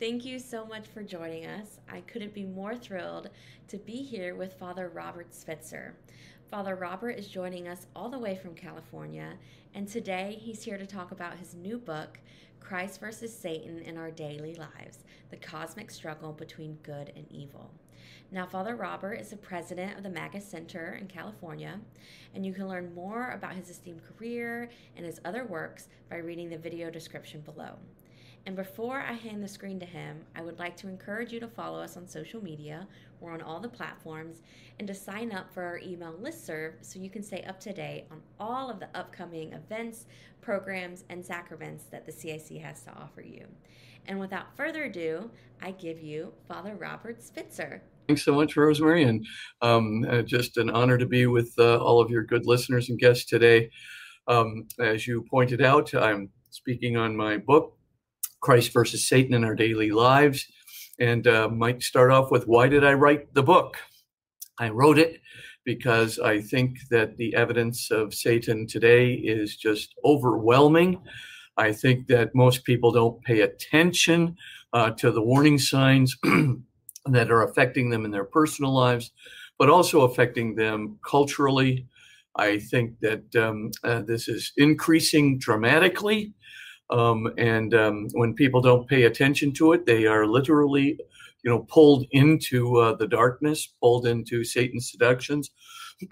Thank you so much for joining us. I couldn't be more thrilled to be here with Father Robert Spitzer. Father Robert is joining us all the way from California, and today he's here to talk about his new book, Christ versus Satan in Our Daily Lives The Cosmic Struggle Between Good and Evil. Now, Father Robert is the president of the Magis Center in California, and you can learn more about his esteemed career and his other works by reading the video description below. And before I hand the screen to him, I would like to encourage you to follow us on social media. We're on all the platforms, and to sign up for our email listserv so you can stay up to date on all of the upcoming events, programs, and sacraments that the CIC has to offer you. And without further ado, I give you Father Robert Spitzer. Thanks so much, Rosemary, and um, uh, just an honor to be with uh, all of your good listeners and guests today. Um, as you pointed out, I'm speaking on my book, Christ versus Satan in Our Daily Lives, and uh, might start off with why did I write the book? I wrote it because I think that the evidence of Satan today is just overwhelming. I think that most people don't pay attention uh, to the warning signs that are affecting them in their personal lives, but also affecting them culturally. I think that um, uh, this is increasing dramatically. Um, and um, when people don't pay attention to it, they are literally, you know, pulled into uh, the darkness, pulled into Satan's seductions,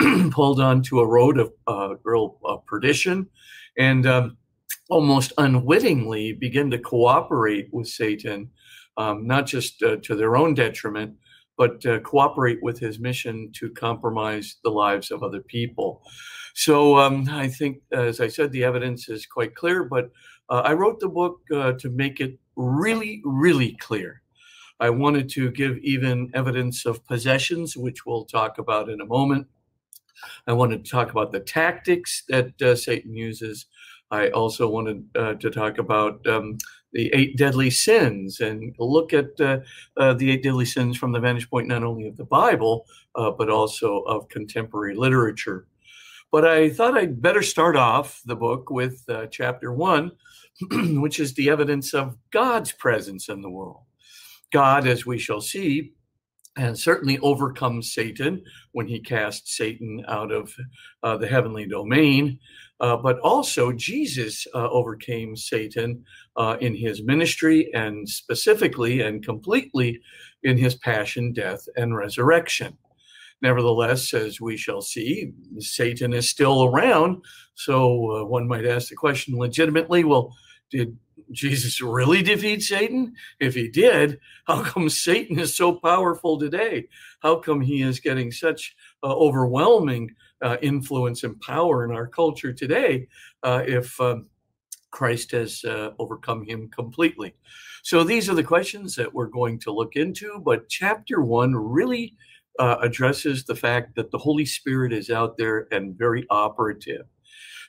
pulled onto a road of uh, real uh, perdition, and um, almost unwittingly begin to cooperate with Satan um, not just uh, to their own detriment, but uh, cooperate with his mission to compromise the lives of other people. So um, I think, as I said, the evidence is quite clear, but uh, I wrote the book uh, to make it really, really clear. I wanted to give even evidence of possessions, which we'll talk about in a moment. I wanted to talk about the tactics that uh, Satan uses. I also wanted uh, to talk about um, the eight deadly sins and look at uh, uh, the eight deadly sins from the vantage point not only of the Bible, but also of contemporary literature. But I thought I'd better start off the book with uh, chapter one, which is the evidence of God's presence in the world. God, as we shall see, and certainly overcomes Satan when he casts Satan out of uh, the heavenly domain. Uh, but also, Jesus uh, overcame Satan uh, in his ministry and specifically and completely in his passion, death, and resurrection. Nevertheless, as we shall see, Satan is still around. So uh, one might ask the question legitimately well, did Jesus really defeat Satan? If he did, how come Satan is so powerful today? How come he is getting such uh, overwhelming uh, influence and power in our culture today uh, if um, Christ has uh, overcome him completely? So these are the questions that we're going to look into. But chapter one really uh, addresses the fact that the Holy Spirit is out there and very operative.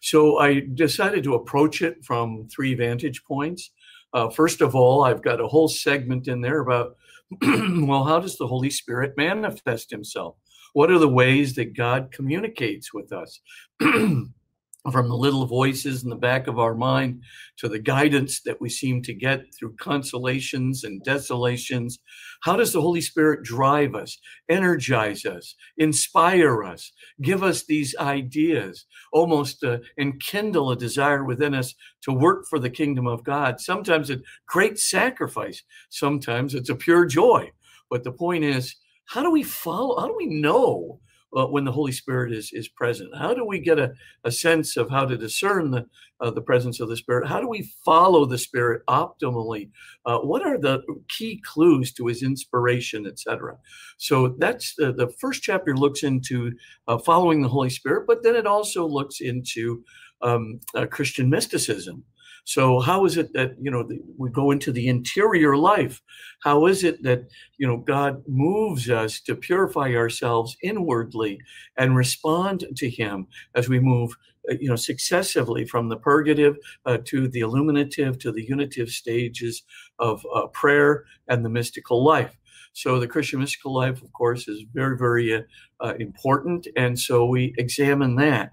So I decided to approach it from three vantage points. Uh, first of all, I've got a whole segment in there about, well, how does the Holy Spirit manifest himself? What are the ways that God communicates with us? from the little voices in the back of our mind to the guidance that we seem to get through consolations and desolations. How does the Holy Spirit drive us, energize us, inspire us, give us these ideas, almost uh, enkindle a desire within us to work for the kingdom of God? Sometimes it's great sacrifice, sometimes it's a pure joy. But the point is, how do we follow? How do we know uh, when the Holy Spirit is is present? How do we get a, a sense of how to discern the uh, the presence of the Spirit? How do we follow the Spirit optimally? Uh, what are the key clues to His inspiration, etc.? So that's the, the first chapter looks into uh, following the Holy Spirit, but then it also looks into um, uh, Christian mysticism. So how is it that you know we go into the interior life? How is it that you know God moves us to purify ourselves inwardly and respond to Him as we move uh, you know successively from the purgative uh, to the illuminative to the unitive stages of uh, prayer and the mystical life so the christian mystical life of course is very very uh, uh, important and so we examine that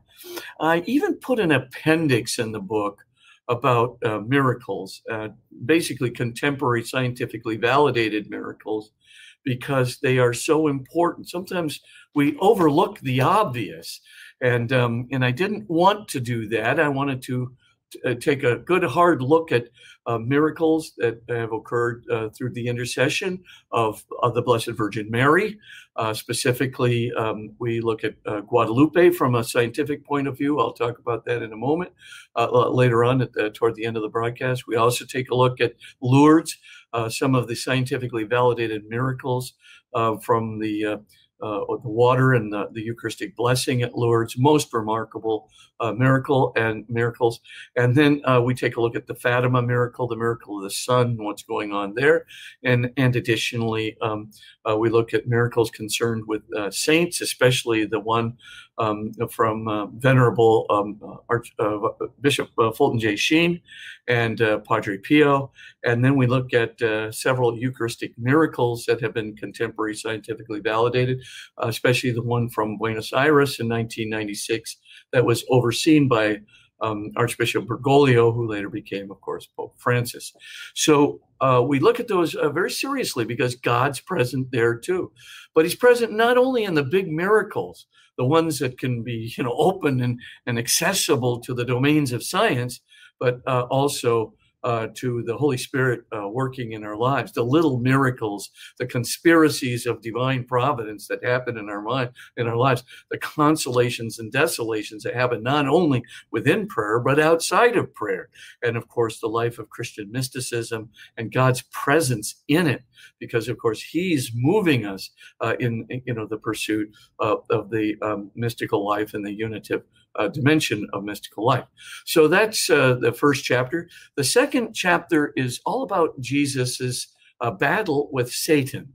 i even put an appendix in the book about uh, miracles, uh, basically contemporary scientifically validated miracles, because they are so important. Sometimes we overlook the obvious, and um, and I didn't want to do that. I wanted to uh, take a good hard look at uh, miracles that have occurred uh, through the intercession of, of the Blessed Virgin Mary. Uh, specifically, um, we look at uh, Guadalupe from a scientific point of view. I'll talk about that in a moment uh, later on the, toward the end of the broadcast. We also take a look at Lourdes, some of the scientifically validated miracles from the uh, the water and the, the, Eucharistic blessing at Lourdes, most remarkable uh, miracle and miracles. And then uh, we take a look at the Fatima miracle, the miracle of the sun, what's going on there. And, and additionally, um, uh, we look at miracles concerned with uh, saints, especially the one um, from uh, Venerable um, Arch, Bishop Fulton J. Sheen and Padre Pio. And then we look at several Eucharistic miracles that have been contemporary scientifically validated, especially the one from Buenos Aires in 1996 that was overseen by um, Archbishop Bergoglio, who later became, of course, Pope Francis. So uh, we look at those uh, very seriously because God's present there too. But He's present not only in the big miracles, the ones that can be, you know, open and, and accessible to the domains of science, but uh, also uh, to the Holy Spirit uh, working in our lives, the little miracles, the conspiracies of divine providence that happen in our mind, in our lives, the consolations and desolations that happen not only within prayer but outside of prayer, and of course the life of Christian mysticism and God's presence in it, because of course He's moving us uh, in you know the pursuit of, of the um, mystical life and the unitive uh, dimension of mystical life. So that's uh, the first chapter. The second chapter is all about Jesus's uh, battle with Satan.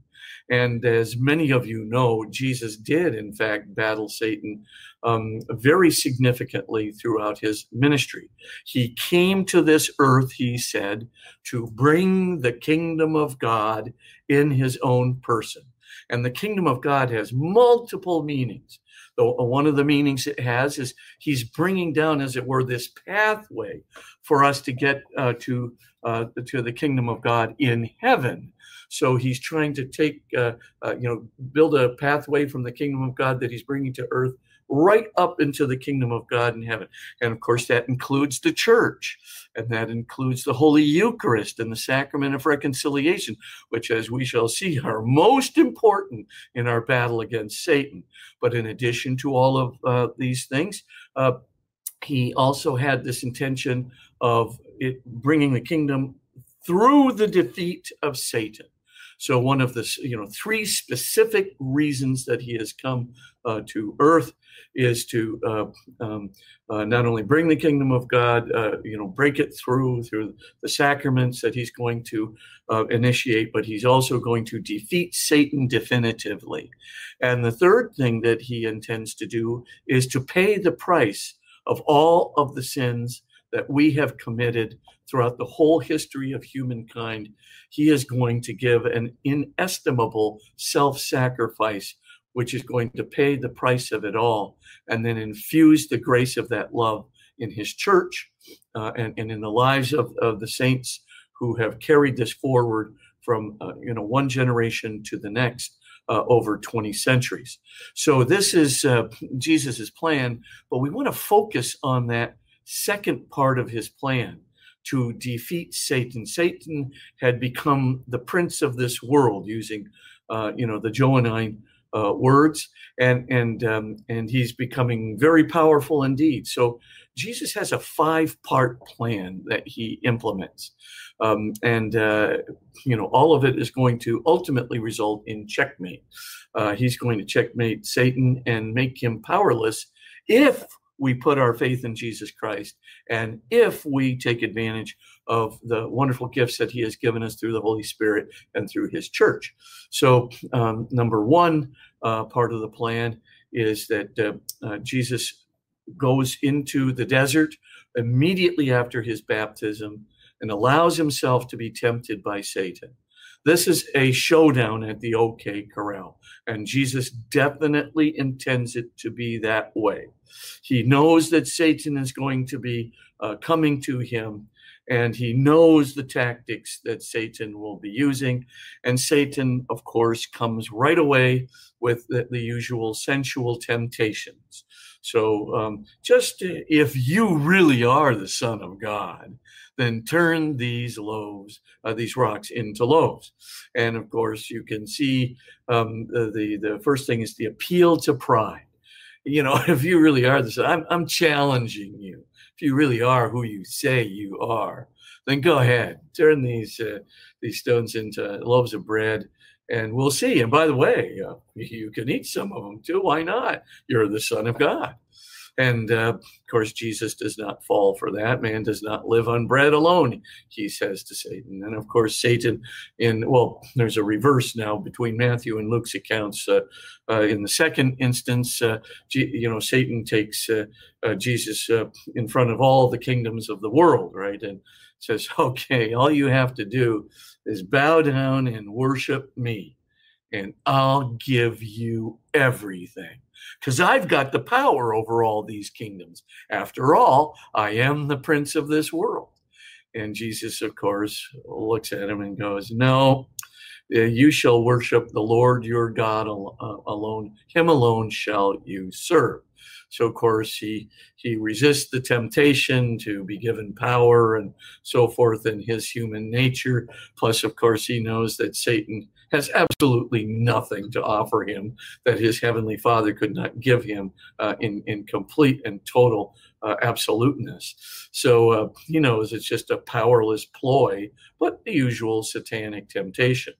And as many of you know, Jesus did, in fact, battle Satan um, very significantly throughout his ministry. He came to this earth, he said, to bring the kingdom of God in his own person. And the kingdom of God has multiple meanings. Uh, one of the meanings it has is he's bringing down, as it were, this pathway for us to get uh, to uh, to the kingdom of God in heaven. So he's trying to take, uh, uh, you know, build a pathway from the kingdom of God that he's bringing to earth right up into the kingdom of God in heaven. And of course, that includes the church, and that includes the Holy Eucharist and the sacrament of reconciliation, which, as we shall see, are most important in our battle against Satan. But in addition to all of uh, these things, uh, he also had this intention of bringing the kingdom through the defeat of Satan. So one of the you know three specific reasons that he has come uh, to earth is to uh, um, uh, not only bring the kingdom of God, uh, you know, break it through through the sacraments that he's going to uh, initiate, but he's also going to defeat Satan definitively. And the third thing that he intends to do is to pay the price of all of the sins that we have committed throughout the whole history of humankind, he is going to give an inestimable self sacrifice, which is going to pay the price of it all, and then infuse the grace of that love in his church uh, and, and in the lives of, of the saints who have carried this forward from uh, you know one generation to the next uh, over 20 centuries. So this is uh, Jesus's plan, but we want to focus on that second part of his plan to defeat Satan. Satan had become the prince of this world, using, uh, you know, the Johannine uh, words, and and um, and he's becoming very powerful indeed. So Jesus has a five-part plan that he implements, um, and uh, you know, all of it is going to ultimately result in checkmate. Uh, he's going to checkmate Satan and make him powerless if we put our faith in Jesus Christ and if we take advantage of the wonderful gifts that He has given us through the Holy Spirit and through His church. So, um, number one uh, part of the plan is that uh, uh, Jesus goes into the desert immediately after his baptism and allows himself to be tempted by Satan. This is a showdown at the OK Corral, and Jesus definitely intends it to be that way. He knows that Satan is going to be uh, coming to him, and he knows the tactics that Satan will be using. And Satan, of course, comes right away with the, the usual sensual temptations. So, um, just if you really are the Son of God, then turn these loaves, uh, these rocks into loaves. And of course, you can see um, the, the, first thing is the appeal to pride. You know, if you really are the Son, I'm, I'm challenging you. If you really are who you say you are, then go ahead, turn these uh, these stones into loaves of bread and we'll see. And by the way, uh, you can eat some of them too. Why not? You're the Son of God. And uh, of course, Jesus does not fall for that. Man does not live on bread alone, he says to Satan. And of course, Satan, in well, there's a reverse now between Matthew and Luke's accounts. Uh, uh, in the second instance, uh, you know, Satan takes uh, uh, Jesus in front of all the kingdoms of the world, right? And says, okay, all you have to do is bow down and worship me, and I'll give you everything. Because I've got the power over all these kingdoms. After all, I am the prince of this world. And Jesus, of course, looks at him and goes, No, uh, you shall worship the Lord your God uh, alone. Him alone shall you serve. So of course he he resists the temptation to be given power and so forth in his human nature. Plus, of course, he knows that Satan has absolutely nothing to offer him that his heavenly Father could not give him uh, in in complete and total uh, absoluteness. So uh, he knows it's just a powerless ploy, but the usual satanic temptation.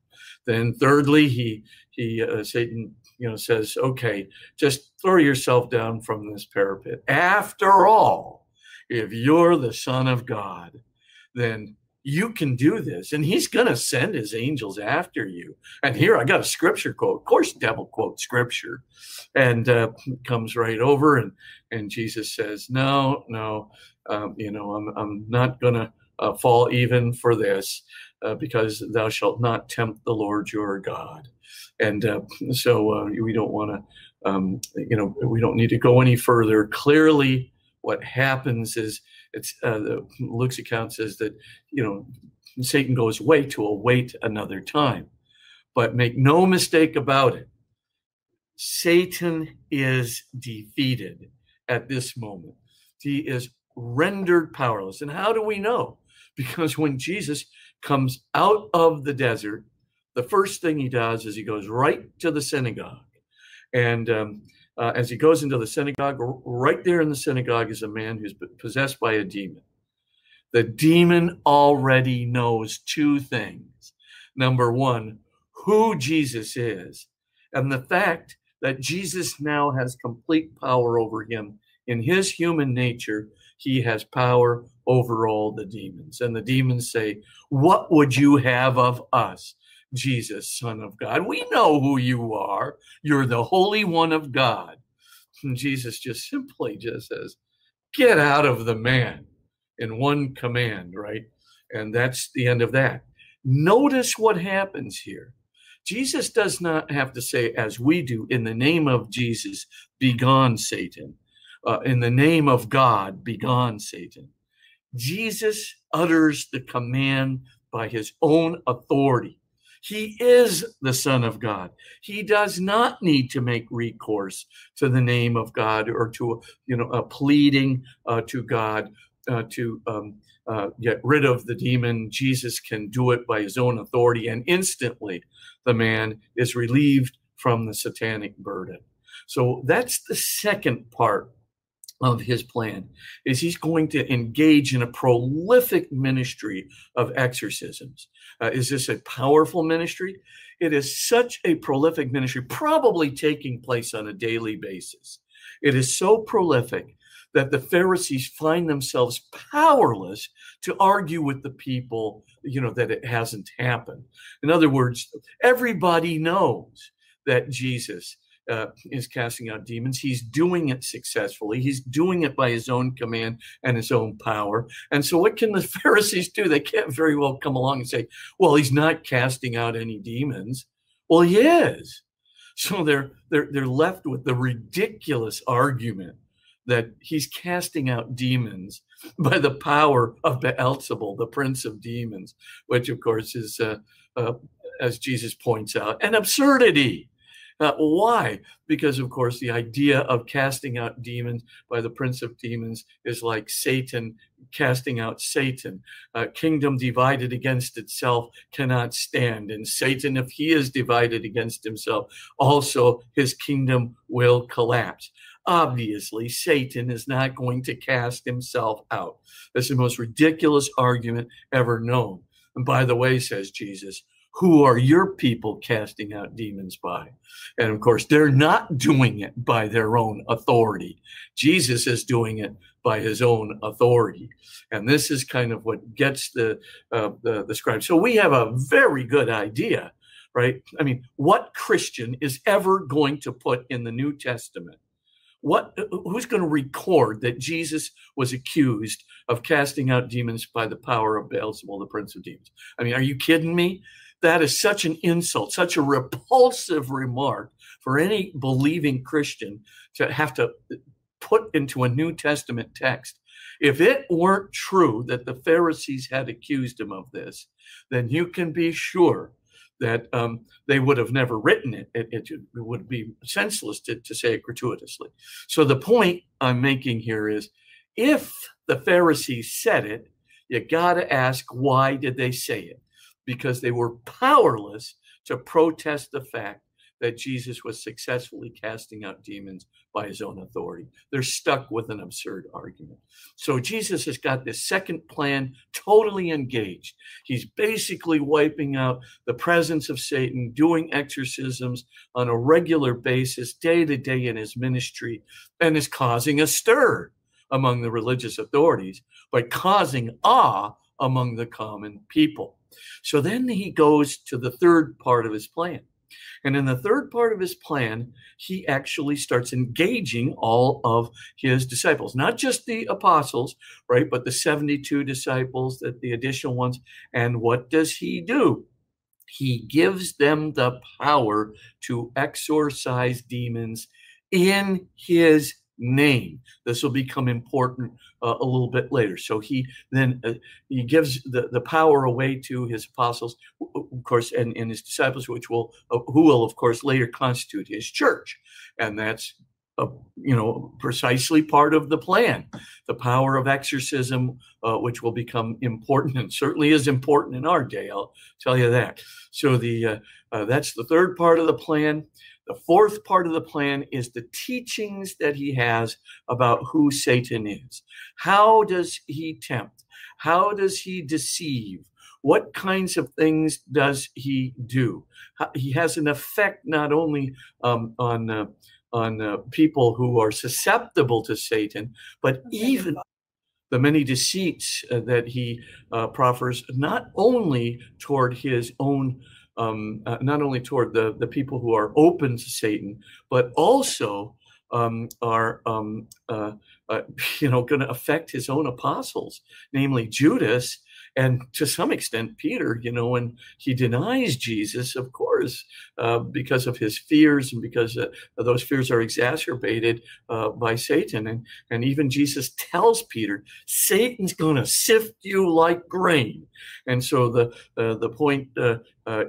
Then, thirdly, he he uh, Satan you know says, okay, just throw yourself down from this parapet. After all, if you're the Son of God, then you can do this and he's going to send his angels after you. And here i got a scripture quote. Of course devil quotes scripture and uh, comes right over and and jesus says no no um, you know i'm, I'm not going to uh, fall even for this uh, because thou shalt not tempt the lord your god and uh, so uh, we don't want to um, you know we don't need to go any further. Clearly what happens is it's uh, the, luke's account says that you know satan goes away to await another time. But make no mistake about it satan is defeated at this moment. He is rendered powerless. And how do we know? Because when jesus comes out of the desert the first thing he does is he goes right to the synagogue. And um, uh, as he goes into the synagogue, right there in the synagogue is a man who's possessed by a demon. The demon already knows two things. Number one, who Jesus is, and the fact that Jesus now has complete power over him in his human nature. He has power over all the demons. And the demons say, What would you have of us? Jesus, Son of God. We know who you are. You're the Holy One of God. And Jesus just simply just says, Get out of the man in one command, right? And that's the end of that. Notice what happens here. Jesus does not have to say, as we do, in the name of Jesus, begone Satan. Uh, in the name of God, begone Satan. Jesus utters the command by his own authority. He is the Son of God. He does not need to make recourse to the name of God or to, you know, a pleading uh, to God uh, to um, uh, get rid of the demon. Jesus can do it by his own authority, and instantly the man is relieved from the satanic burden. So that's the second part of his plan is he's going to engage in a prolific ministry of exorcisms. Uh, is this a powerful ministry? It is such a prolific ministry probably taking place on a daily basis. It is so prolific that the pharisees find themselves powerless to argue with the people you know that it hasn't happened. In other words everybody knows that jesus uh, is casting out demons. He's doing it successfully. He's doing it by his own command and his own power. And so, what can the Pharisees do? They can't very well come along and say, "Well, he's not casting out any demons." Well, he is. So they're they're they're left with the ridiculous argument that he's casting out demons by the power of Beelzebul, the prince of demons, which of course is, uh, uh, as Jesus points out, an absurdity. Uh, why? Because, of course, the idea of casting out demons by the prince of demons is like Satan casting out Satan. Uh, kingdom divided against itself cannot stand. And Satan, if he is divided against himself, also his kingdom will collapse. Obviously, Satan is not going to cast himself out. That's the most ridiculous argument ever known. And by the way, says Jesus, who are your people casting out demons by? And of course, they're not doing it by their own authority. Jesus is doing it by his own authority. And this is kind of what gets the, uh, the, the scribe. So we have a very good idea, right? I mean, what Christian is ever going to put in the New Testament? What, who's going to record that Jesus was accused of casting out demons by the power of Beelzebul, the prince of demons? I mean, are you kidding me? That is such an insult, such a repulsive remark for any believing Christian to have to put into a New Testament text. If it weren't true that the Pharisees had accused him of this, then you can be sure that um, they would have never written it. It, it, it would be senseless to, to say it gratuitously. So the point I'm making here is if the Pharisees said it, you got to ask why did they say it? Because they were powerless to protest the fact that Jesus was successfully casting out demons by his own authority. They're stuck with an absurd argument. So Jesus has got this second plan totally engaged. He's basically wiping out the presence of Satan, doing exorcisms on a regular basis, day to day in his ministry, and is causing a stir among the religious authorities, but causing awe among the common people. So then he goes to the third part of his plan. And in the third part of his plan, he actually starts engaging all of his disciples, not just the apostles, right, but the 72 disciples, that the additional ones. And what does he do? He gives them the power to exorcise demons in his name. This will become important uh, a little bit later. So he then uh, he gives the, the power away to his apostles, of course, and, and his disciples, which will uh, who will of course later constitute his church, and that's. Uh, you know, precisely part of the plan, the power of exorcism, uh, which will become important and certainly is important in our day. I'll tell you that. So the uh, that's the third part of the plan. The fourth part of the plan is the teachings that he has about who Satan is. How does he tempt? How does he deceive? What kinds of things does he do? He has an effect not only um, on uh, on uh, people who are susceptible to Satan, but even the many deceits uh, that he uh, proffers, not only toward his own um, uh, not only toward the, the people who are open to Satan, but also um, are um, uh, uh, you know going to affect his own apostles, namely Judas and to some extent Peter. You know, when he denies Jesus, of course, uh, because of his fears and because uh, those fears are exacerbated uh, by Satan, and and even Jesus tells Peter, Satan's going to sift you like grain, and so the the point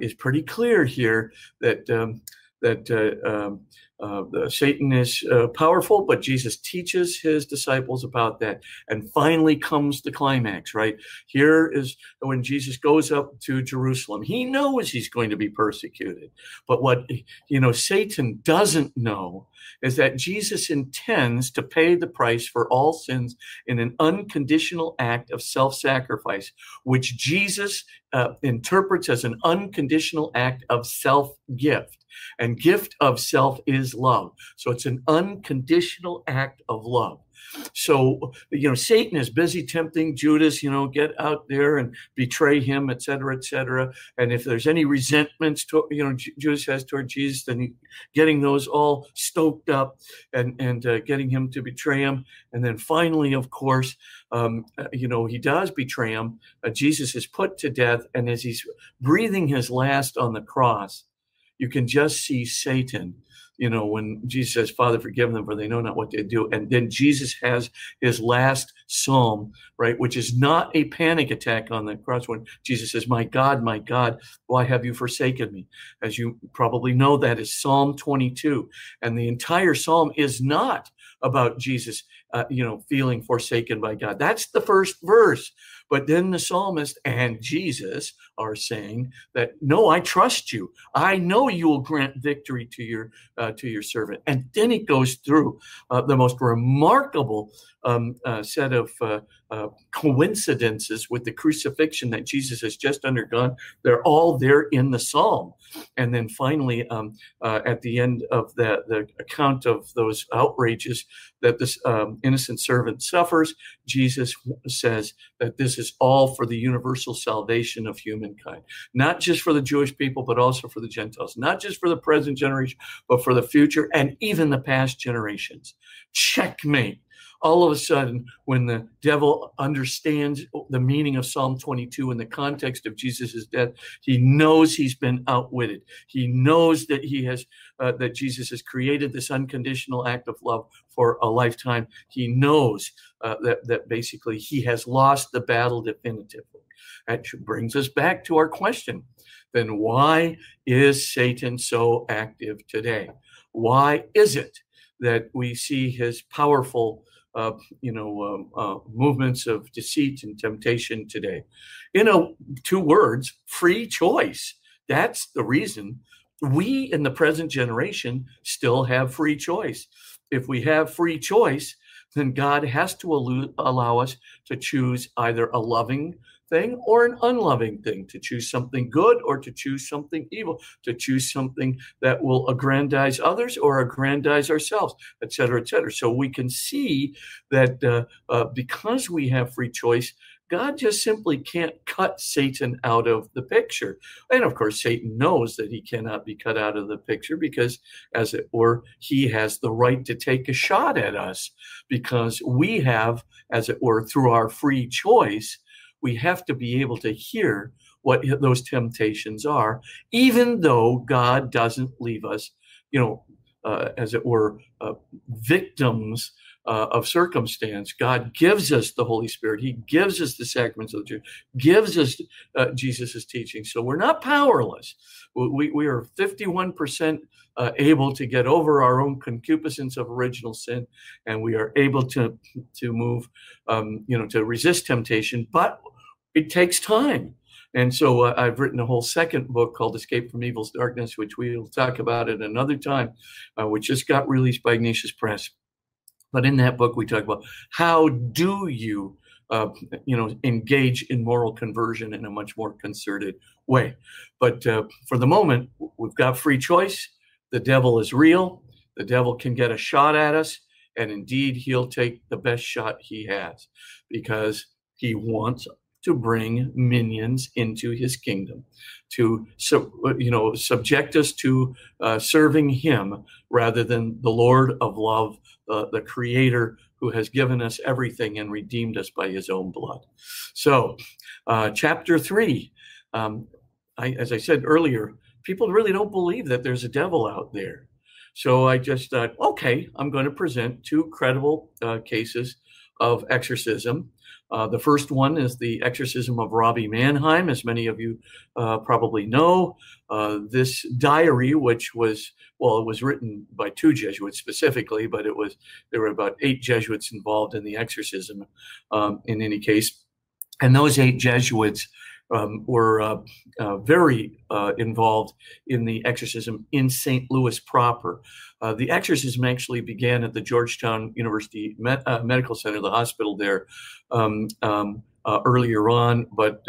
is pretty clear here that um, that. Um, uh, Satan is uh, powerful, but Jesus teaches his disciples about that. And finally comes the climax, right? Here is when Jesus goes up to Jerusalem. He knows he's going to be persecuted. But what, you know, Satan doesn't know is that Jesus intends to pay the price for all sins in an unconditional act of self sacrifice, which Jesus uh, interprets as an unconditional act of self gift. And gift of self is love. So it's an unconditional act of love. So, you know, Satan is busy tempting Judas, you know, get out there and betray him, et cetera, et cetera. And if there's any resentments, to, you know, Judas has toward Jesus, then he, getting those all stoked up and, and uh, getting him to betray him. And then finally, of course, um, uh, you know, he does betray him. Uh, Jesus is put to death. And as he's breathing his last on the cross, you can just see Satan you know, when Jesus says, Father, forgive them, for they know not what they do. And then Jesus has his last psalm, right, which is not a panic attack on the cross when Jesus says, My God, my God, why have you forsaken me? As you probably know, that is Psalm 22. And the entire psalm is not about Jesus, uh, you know, feeling forsaken by God. That's the first verse. But then the psalmist and Jesus are saying that, no, I trust you. I know you will grant victory to your uh, to your servant. And then it goes through uh, the most remarkable um, uh, set of uh, coincidences with the crucifixion that Jesus has just undergone. They're all there in the psalm. And then finally, um, uh, at the end of the, the account of those outrages that this um, innocent servant suffers, Jesus says that this is all for the universal salvation of humankind, not just for the Jewish people, but also for the Gentiles, not just for the present generation, but for the future and even the past generations. Checkmate all of a sudden, when the devil understands the meaning of Psalm 22 in the context of Jesus' death, he knows he's been outwitted. He knows that he has uh, that Jesus has created this unconditional act of love for a lifetime. He knows uh, that that basically he has lost the battle definitively. That brings us back to our question. Then why is Satan so active today? Why is it that we see his powerful uh, you know, um, uh, movements of deceit and temptation today. In know, two words free choice. That's the reason we in the present generation still have free choice. If we have free choice, then God has to allow us to choose either a loving thing or an unloving thing, to choose something good or to choose something evil, to choose something that will aggrandize others or aggrandize ourselves, et cetera, et cetera. So we can see that uh, uh, because we have free choice, God just simply can't cut Satan out of the picture. And of course, Satan knows that he cannot be cut out of the picture because, as it were, he has the right to take a shot at us because we have, as it were, through our free choice, we have to be able to hear what those temptations are, even though God doesn't leave us, you know, uh, as it were, uh, victims uh, of circumstance. God gives us the Holy Spirit. He gives us the sacraments of the church, gives us uh, Jesus' teaching. So we're not powerless. We, we are 51% uh, able to get over our own concupiscence of original sin, and we are able to, to move, um, you know, to resist temptation. But it takes time. And so uh, I've written a whole second book called Escape from Evil's Darkness, which we'll talk about at another time, uh, which just got released by Ignatius Press. But in that book, we talk about how do you, uh, you know, engage in moral conversion in a much more concerted way. But uh, for the moment, we've got free choice. The devil is real. The devil can get a shot at us, and indeed, he'll take the best shot he has because he wants to bring minions into his kingdom, to you know subject us to uh, serving him rather than the Lord of love, uh, the Creator who has given us everything and redeemed us by His own blood. So, uh, chapter three, um, I, as I said earlier, people really don't believe that there's a devil out there. So I just thought, okay, I'm going to present two credible uh, cases of exorcism uh, the first one is the exorcism of Robbie Mannheim, as many of you uh, probably know. Uh, this diary, which was well, it was written by two Jesuits specifically, but it was there were about eight Jesuits involved in the exorcism. Um, in any case, and those eight Jesuits um, were uh, uh, very uh, involved in the exorcism in St. Louis proper. Uh, the exorcism actually began at the Georgetown University Med- uh, Medical Center, the hospital there, um, um, uh, earlier on, but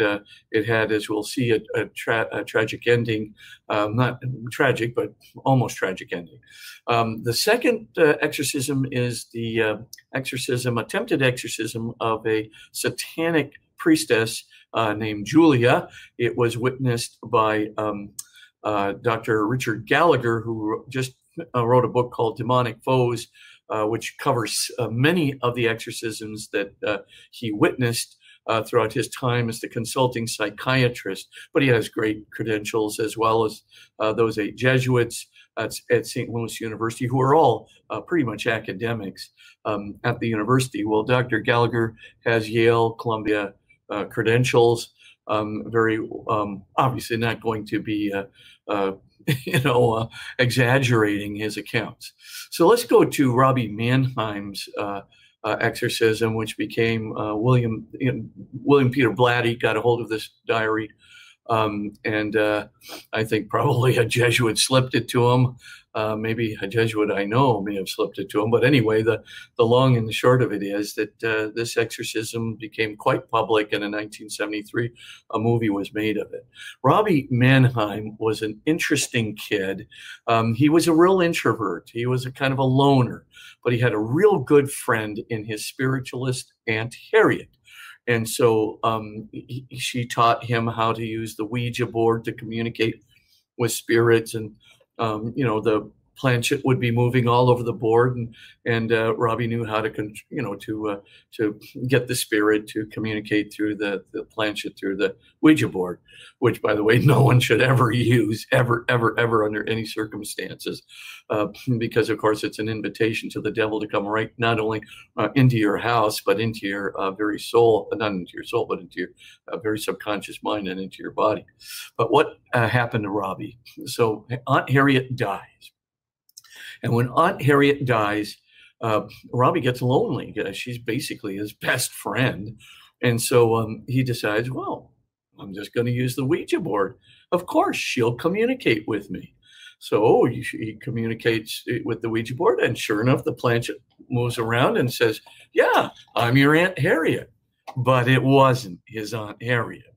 it had, as we'll see, a, a, tra- a tragic ending. Um, not tragic, but almost tragic ending. Um, the second exorcism is the exorcism, attempted exorcism of a satanic priestess uh, named Julia. It was witnessed by um, uh, Dr. Richard Gallagher, who just wrote a book called Demonic Foes. Uh, which covers uh, many of the exorcisms that uh, he witnessed uh, throughout his time as the consulting psychiatrist. But he has great credentials as well as uh, those eight Jesuits at, St. Louis University, who are all pretty much academics um, at the university. Well, Dr. Gallagher has Yale, Columbia credentials. Um, very um, obviously not going to be you know, uh, exaggerating his accounts. So let's go to Robbie Mannheim's uh, uh, exorcism, which became uh, William you know, William Peter Blatty got a hold of this diary, um, and uh, I think probably a Jesuit slipped it to him. Uh, maybe a Jesuit I know may have slipped it to him. But anyway, the, the long and the short of it is that uh, this exorcism became quite public, and in 1973, a movie was made of it. Robbie Mannheim was an interesting kid. Um, he was a real introvert, he was a kind of a loner, but he had a real good friend in his spiritualist Aunt Harriet. And so um, he, she taught him how to use the Ouija board to communicate with spirits and um, you know the planchette would be moving all over the board, and and uh, Robbie knew how to con- you know to uh, to get the spirit to communicate through the the planchette through the Ouija board, which by the way no one should ever use ever ever ever under any circumstances, uh, because of course it's an invitation to the devil to come right not only uh, into your house but into your uh, very soul, not into your soul but into your uh, very subconscious mind and into your body. But what happened to Robbie? So Aunt Harriet dies and when Aunt Harriet dies, uh, Robbie gets lonely. She's basically his best friend. And so um, he decides, well, I'm just going to use the Ouija board. Of course, she'll communicate with me. So he communicates with the Ouija board, and sure enough, the planchette moves around and says, Yeah, I'm your Aunt Harriet. But it wasn't his Aunt Harriet.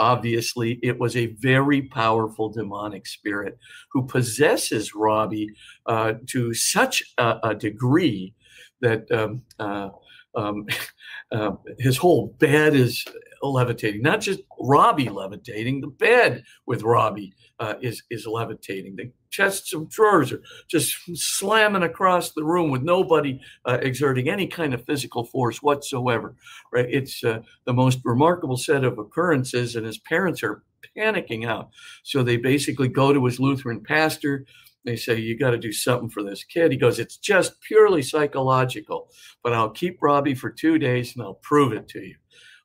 Obviously, it was a very powerful demonic spirit who possesses Robbie uh, to such a, a degree that um, uh, um, uh, his whole bed is levitating. Not just Robbie levitating, the bed with Robbie uh, is is levitating. The chests of drawers are just slamming across the room with nobody uh, exerting any kind of physical force whatsoever. Right? It's uh, the most remarkable set of occurrences, and his parents are panicking out. So they basically go to his Lutheran pastor. They say, You got to do something for this kid. He goes, It's just purely psychological, but I'll keep Robbie for two days and I'll prove it to you.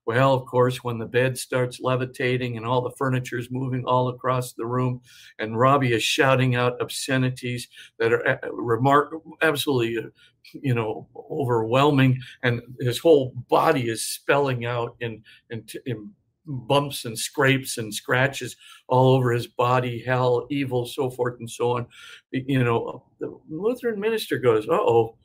Well, of course, when the bed starts levitating and all the furniture is moving all across the room, and Robbie is shouting out obscenities that are uh, remark absolutely, uh, you know, overwhelming, and his whole body is spelling out in in, in bumps and scrapes and scratches all over his body, hell, evil, so forth and so on. You know, the Lutheran minister goes, "Uh oh."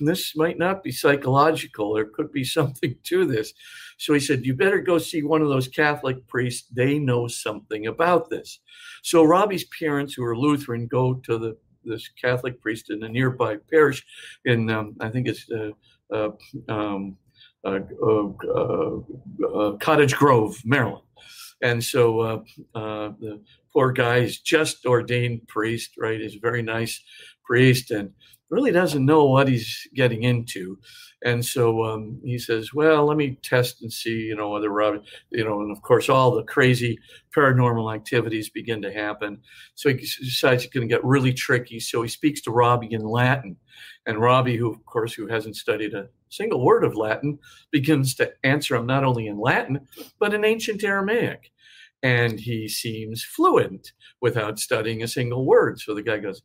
This might not be psychological. There could be something to this. So he said, You better go see one of those Catholic priests. They know something about this. So Robbie's parents, who are Lutheran, go to the this Catholic priest in a nearby parish in, um, I think it's uh, uh, um, uh, uh, uh Cottage Grove, Maryland. And so uh, the poor guy is just ordained priest, right? He's a very nice priest. And really doesn't know what he's getting into. And so um, he says, well, let me test and see, you know, whether Robbie, you know, and of course, all the crazy paranormal activities begin to happen. So he decides it's going to get really tricky. So he speaks to Robbie in Latin. And Robbie, who, of course, who hasn't studied a single word of Latin, begins to answer him not only in Latin, but in ancient Aramaic. And he seems fluent without studying a single word. So the guy goes,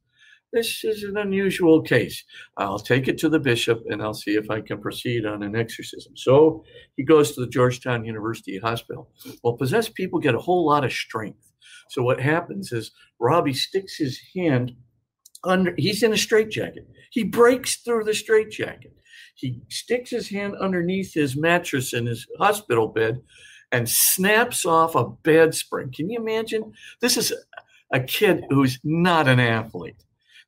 this is an unusual case. I'll take it to the bishop and I'll see if I can proceed on an exorcism. So he goes to the Georgetown University Hospital. Well, possessed people get a whole lot of strength. So what happens is Robbie sticks his hand under he's in a straitjacket. He breaks through the straitjacket. He sticks his hand underneath his mattress in his hospital bed and snaps off a bed spring. Can you imagine? This is a kid who's not an athlete.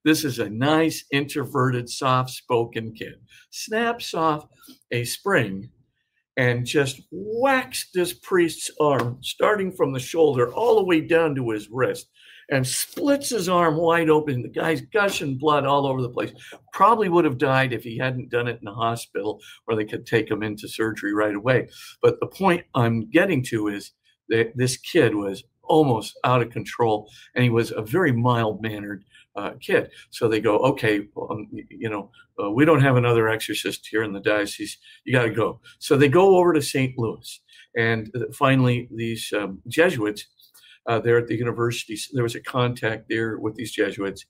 This is a nice, introverted, soft spoken kid. Snaps off a spring and just whacks this priest's arm, starting from the shoulder all the way down to his wrist and splits his arm wide open. The guy's gushing blood all over the place. Probably would have died if he hadn't done it in the hospital where they could take him into surgery right away. But the point I'm getting to is that this kid was almost out of control and he was a very mild mannered uh, kid. So they go, okay, um, you know, uh, we don't have another exorcist here in the diocese. You got to go. So they go over to St. Louis. And uh, finally, these um, Jesuits uh, there at the university. There was a contact there with these Jesuits,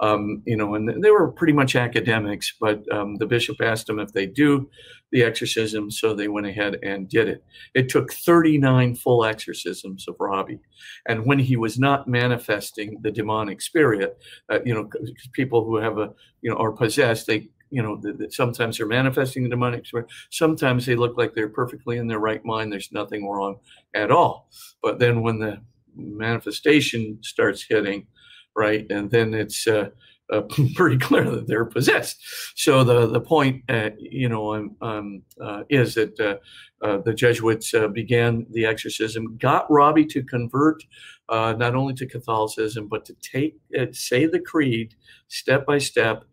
um, you know, and they were pretty much academics. But um, the bishop asked them if they do the exorcism, so they went ahead and did it. It took 39 full exorcisms of Robbie, and when he was not manifesting the demonic spirit, uh, you know, people who have a you know are possessed, they you know, the, the, sometimes they're manifesting the demonic spirit. Sometimes they look like they're perfectly in their right mind. There's nothing wrong at all. But then when the manifestation starts hitting, right? And then it's uh, uh, pretty clear that they're possessed. So the the point, uh, you know, um, uh, is that uh, uh, the Jesuits began the exorcism, got Robbie to convert not only to Catholicism but to take say the creed step by step.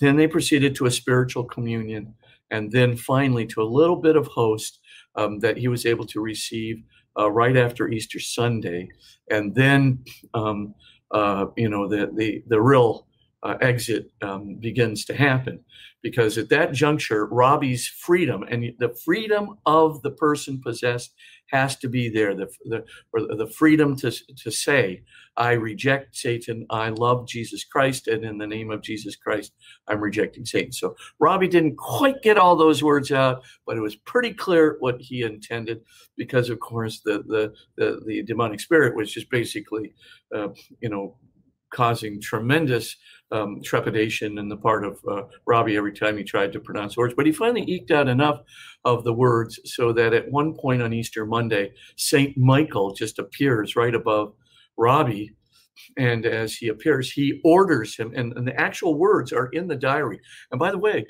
Then they proceeded to a spiritual communion, and then finally to a little bit of host um, that he was able to receive uh, right after Easter Sunday, and then um, uh, you know the the the real uh, exit um, begins to happen because at that juncture, Robbie's freedom and the freedom of the person possessed has to be there. The, the, or the freedom to, to say, I reject Satan. I love Jesus Christ. And in the name of Jesus Christ, I'm rejecting Satan. So Robbie didn't quite get all those words out, but it was pretty clear what he intended because, of course, the, the, the, the demonic spirit was just basically, uh, you know, causing tremendous um, trepidation in the part of uh, Robbie every time he tried to pronounce words. But he finally eked out enough of the words so that at one point on Easter Monday, Saint Michael just appears right above Robbie. And as he appears, he orders him, and, and the actual words are in the diary. And by the way,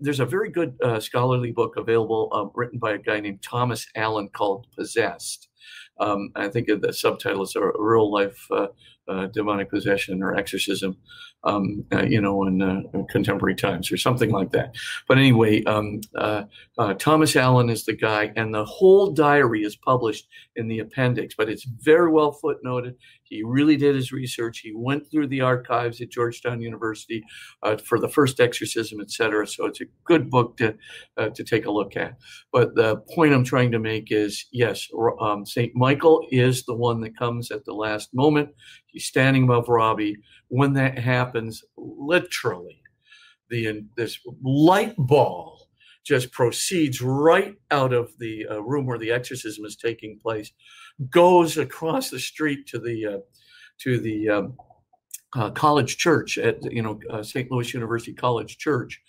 there's a very good uh, scholarly book available uh, written by a guy named Thomas Allen called Possessed. Um, I think the subtitle is a real life uh, uh, demonic possession or exorcism, um, uh, you know, in, uh, contemporary times or something like that. But anyway, um, uh, uh, Thomas Allen is the guy, and the whole diary is published in the appendix, but it's very well footnoted. He really did his research. He went through the archives at Georgetown University uh, for the first exorcism, etc. So it's a good book to to take a look at. But the point I'm trying to make is, yes, um, Saint Michael is the one that comes at the last moment. He's standing above Robbie. When that happens, literally, the this light ball just proceeds right out of the uh, room where the exorcism is taking place, goes across the street to the uh, to the um, uh, college church at you know uh, St. Louis University College Church,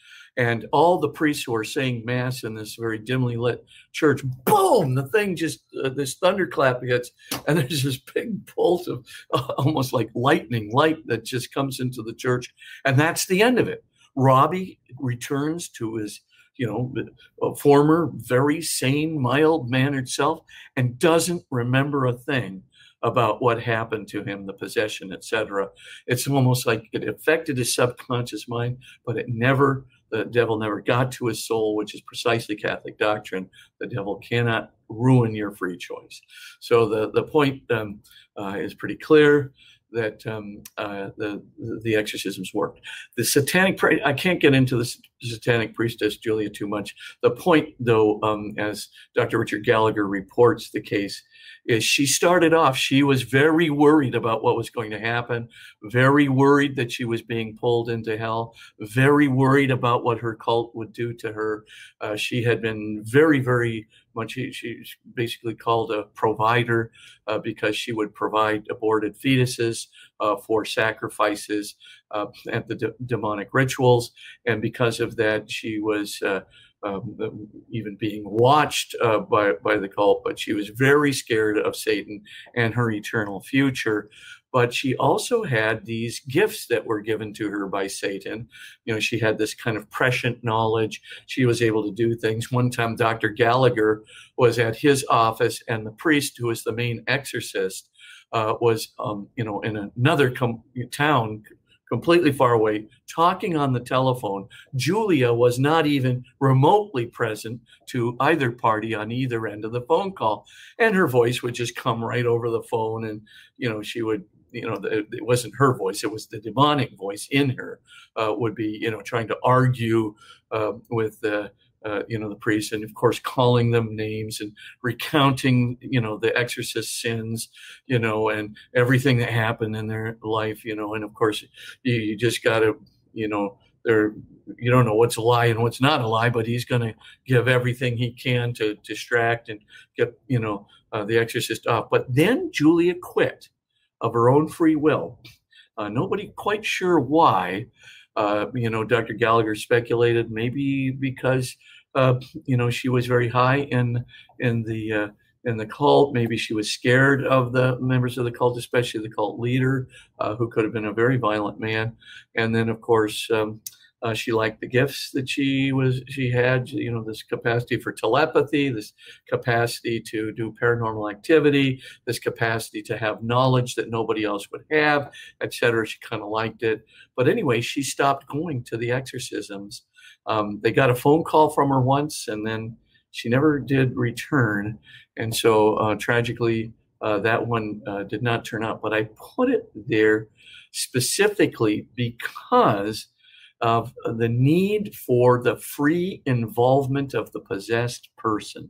and all the priests who are saying mass in this very dimly lit church, boom, the thing just uh, this thunderclap hits, and there's this big bolt of uh, almost like lightning light that just comes into the church, and that's the end of it. Robbie returns to his you know, former very sane, mild mannered self and doesn't remember a thing about what happened to him, the possession, etc. It's almost like it affected his subconscious mind, but it never the devil never got to his soul, which is precisely Catholic doctrine. The devil cannot ruin your free choice. So the the point um, uh, is pretty clear that um, uh, the the exorcisms worked. The satanic I can't get into the satanic priestess Julia too much. The point, though, um, as Dr. Richard Gallagher reports the case, is she started off, she was very worried about what was going to happen, very worried that she was being pulled into hell, very worried about what her cult would do to her. Uh, she had been very, very much, she, she's basically called a provider uh, because she would provide aborted fetuses uh, for sacrifices uh, at the de- demonic rituals. And because of that, she was uh, um, even being watched uh, by by the cult, but she was very scared of Satan and her eternal future. But she also had these gifts that were given to her by Satan. You know, she had this kind of prescient knowledge. She was able to do things. One time, Dr. Gallagher was at his office, and the priest, who was the main exorcist, uh, was, um, you know, in another com- town completely far away, talking on the telephone. Julia was not even remotely present to either party on either end of the phone call. And her voice would just come right over the phone. And, you know, she would, you know, it wasn't her voice, it was the demonic voice in her, uh, would be, you know, trying to argue uh, with the uh, you know, the priests, and of course, calling them names and recounting, you know, the exorcist sins, you know, and everything that happened in their life, you know, and of course, you, you just got to, you know, there, you don't know what's a lie and what's not a lie, but he's going to give everything he can to distract and get, you know, uh, the exorcist off. But then Julia quit of her own free will. Uh, nobody quite sure why. Uh, you know, Dr. Gallagher speculated maybe because uh, you know she was very high in in the uh, in the cult. Maybe she was scared of the members of the cult, especially the cult leader, uh, who could have been a very violent man. And then, of course. Um, uh, she liked the gifts that she was she had, you know, this capacity for telepathy, this capacity to do paranormal activity, this capacity to have knowledge that nobody else would have, etc. She kind of liked it, but anyway, she stopped going to the exorcisms. Um, they got a phone call from her once, and then she never did return, and so uh, tragically, uh, that one uh, did not turn up. But I put it there specifically because of the need for the free involvement of the possessed person.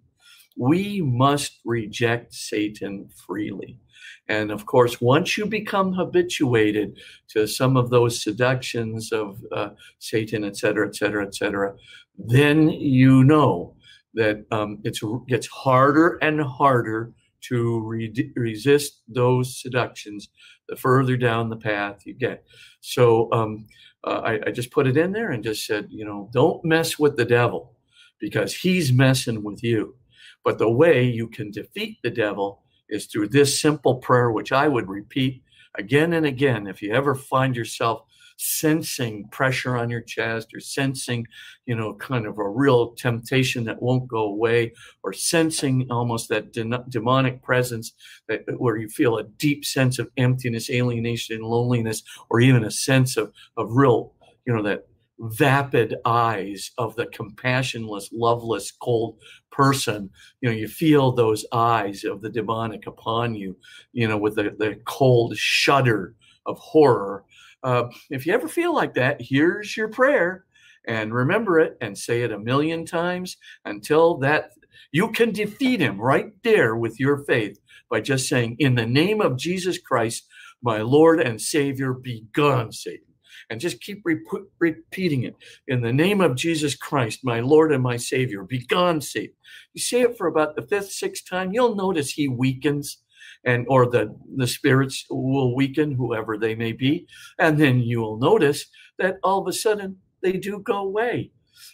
We must reject Satan freely. And of course, once you become habituated to some of those seductions of uh, Satan, et cetera, et cetera, et cetera, then you know that um, it gets harder and harder to re- resist those seductions the further down the path you get. So, um, uh, I, I just put it in there and just said, you know, don't mess with the devil because he's messing with you. But the way you can defeat the devil is through this simple prayer, which I would repeat again and again. If you ever find yourself sensing pressure on your chest or sensing, you know, kind of a real temptation that won't go away or sensing almost that de- demonic presence that where you feel a deep sense of emptiness, alienation, and loneliness, or even a sense of, of real, you know, that vapid eyes of the compassionless, loveless, cold person. You know, you feel those eyes of the demonic upon you, you know, with the, the cold shudder of horror uh, if you ever feel like that, here's your prayer and remember it and say it a million times until that you can defeat him right there with your faith by just saying, In the name of Jesus Christ, my Lord and Savior, be gone, Satan. And just keep re- repeating it. In the name of Jesus Christ, my Lord and my Savior, be gone, Satan. You say it for about the fifth, sixth time, you'll notice he weakens and or the the spirits will weaken whoever they may be and then you will notice that all of a sudden they do go away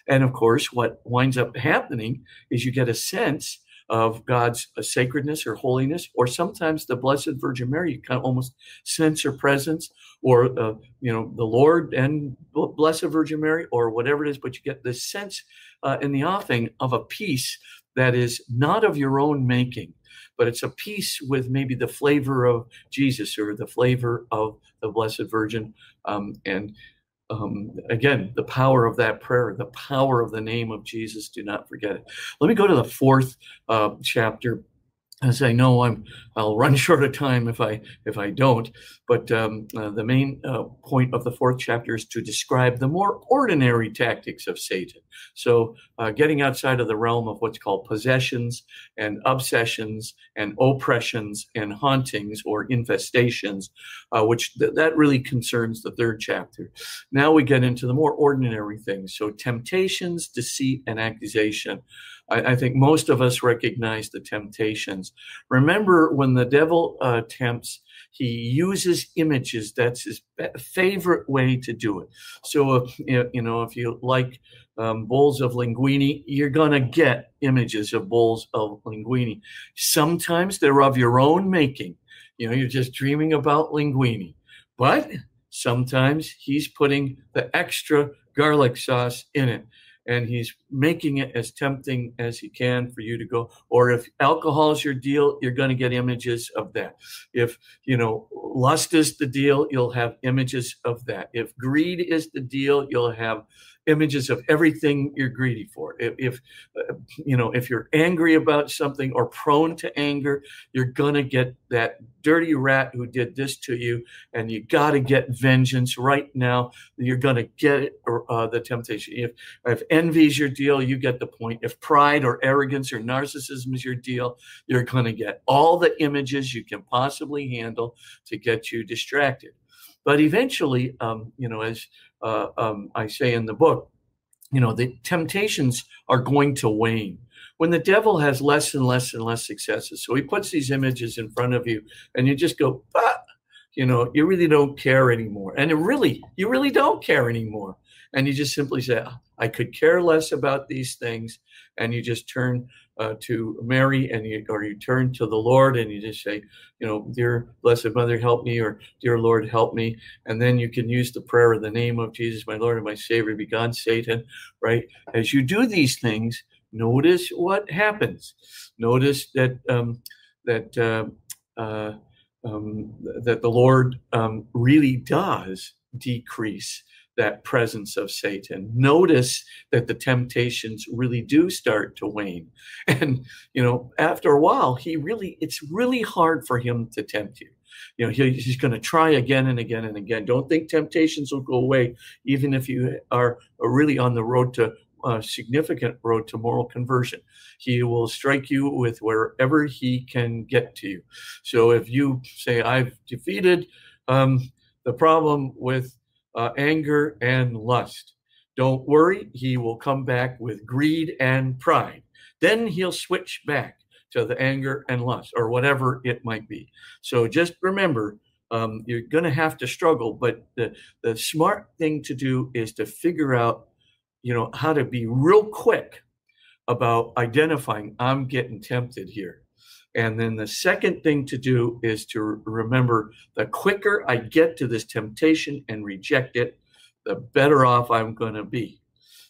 and of course what winds up happening is you get a sense of God's uh, sacredness or holiness, or sometimes the Blessed Virgin Mary. You kind of almost sense her presence, or uh, you know the Lord and Blessed Virgin Mary, or whatever it is. But you get this sense uh, in the offing of a peace that is not of your own making, but it's a peace with maybe the flavor of Jesus or the flavor of the Blessed Virgin. Um, and um, again, the power of that prayer, the power of the name of Jesus, do not forget it. Let me go to the fourth uh, chapter as I know I'm I'll run short of time if I if I don't. But um, uh, the main uh, point of the fourth chapter is to describe the more ordinary tactics of Satan. So uh, getting outside of the realm of what's called possessions and obsessions and oppressions and hauntings or infestations, uh, which th- that really concerns the third chapter. Now we get into the more ordinary things. So temptations, deceit, and accusation. I, I, think most of us recognize the temptations. Remember, when the devil uh, tempts, he uses images. That's his favorite way to do it. So, if, you know, if you like um, bowls of linguine, you're going to get images of bowls of linguine. Sometimes they're of your own making. You know, you're just dreaming about linguine. But sometimes he's putting the extra garlic sauce in it and he's making it as tempting as he can for you to go or if alcohol is your deal you're going to get images of that if you know lust is the deal you'll have images of that if greed is the deal you'll have images of everything you're greedy for. If, if you know, if you're angry about something or prone to anger, you're gonna get that dirty rat who did this to you, and you got to get vengeance right now. You're gonna get it, uh, the temptation. If if envy is your deal, you get the point. If pride or arrogance or narcissism is your deal, you're gonna get all the images you can possibly handle to get you distracted. But eventually, um, you know, as uh, um, I say in the book, you know, the temptations are going to wane. When the devil has less and less and less successes, so he puts these images in front of you, and you just go, ah, you know, you really don't care anymore, and it really, you really don't care anymore, and you just simply say, I could care less about these things, and you just turn uh, to Mary and you, or you turn to the Lord and you just say, you know, dear Blessed Mother, help me, or dear Lord, help me. And then you can use the prayer in the name of Jesus, my Lord and my Savior, be God, Satan, right? As you do these things, notice what happens. Notice that um, that uh, uh, um, that the Lord um, really does decrease that presence of Satan. Notice that the temptations really do start to wane. And, you know, after a while, he really, it's really hard for him to tempt you. You know, he, he's going to try again and again and again. Don't think temptations will go away, even if you are really on the road to a significant road to moral conversion. He will strike you with wherever he can get to you. So if you say, I've defeated um, the problem with uh, anger, and lust. Don't worry, he will come back with greed and pride. Then he'll switch back to the anger and lust or whatever it might be. So just remember, um, you're going to have to struggle, but the, the smart thing to do is to figure out, you know, how to be real quick about identifying I'm getting tempted here. And then the second thing to do is to remember the quicker I get to this temptation and reject it, the better off I'm going to be.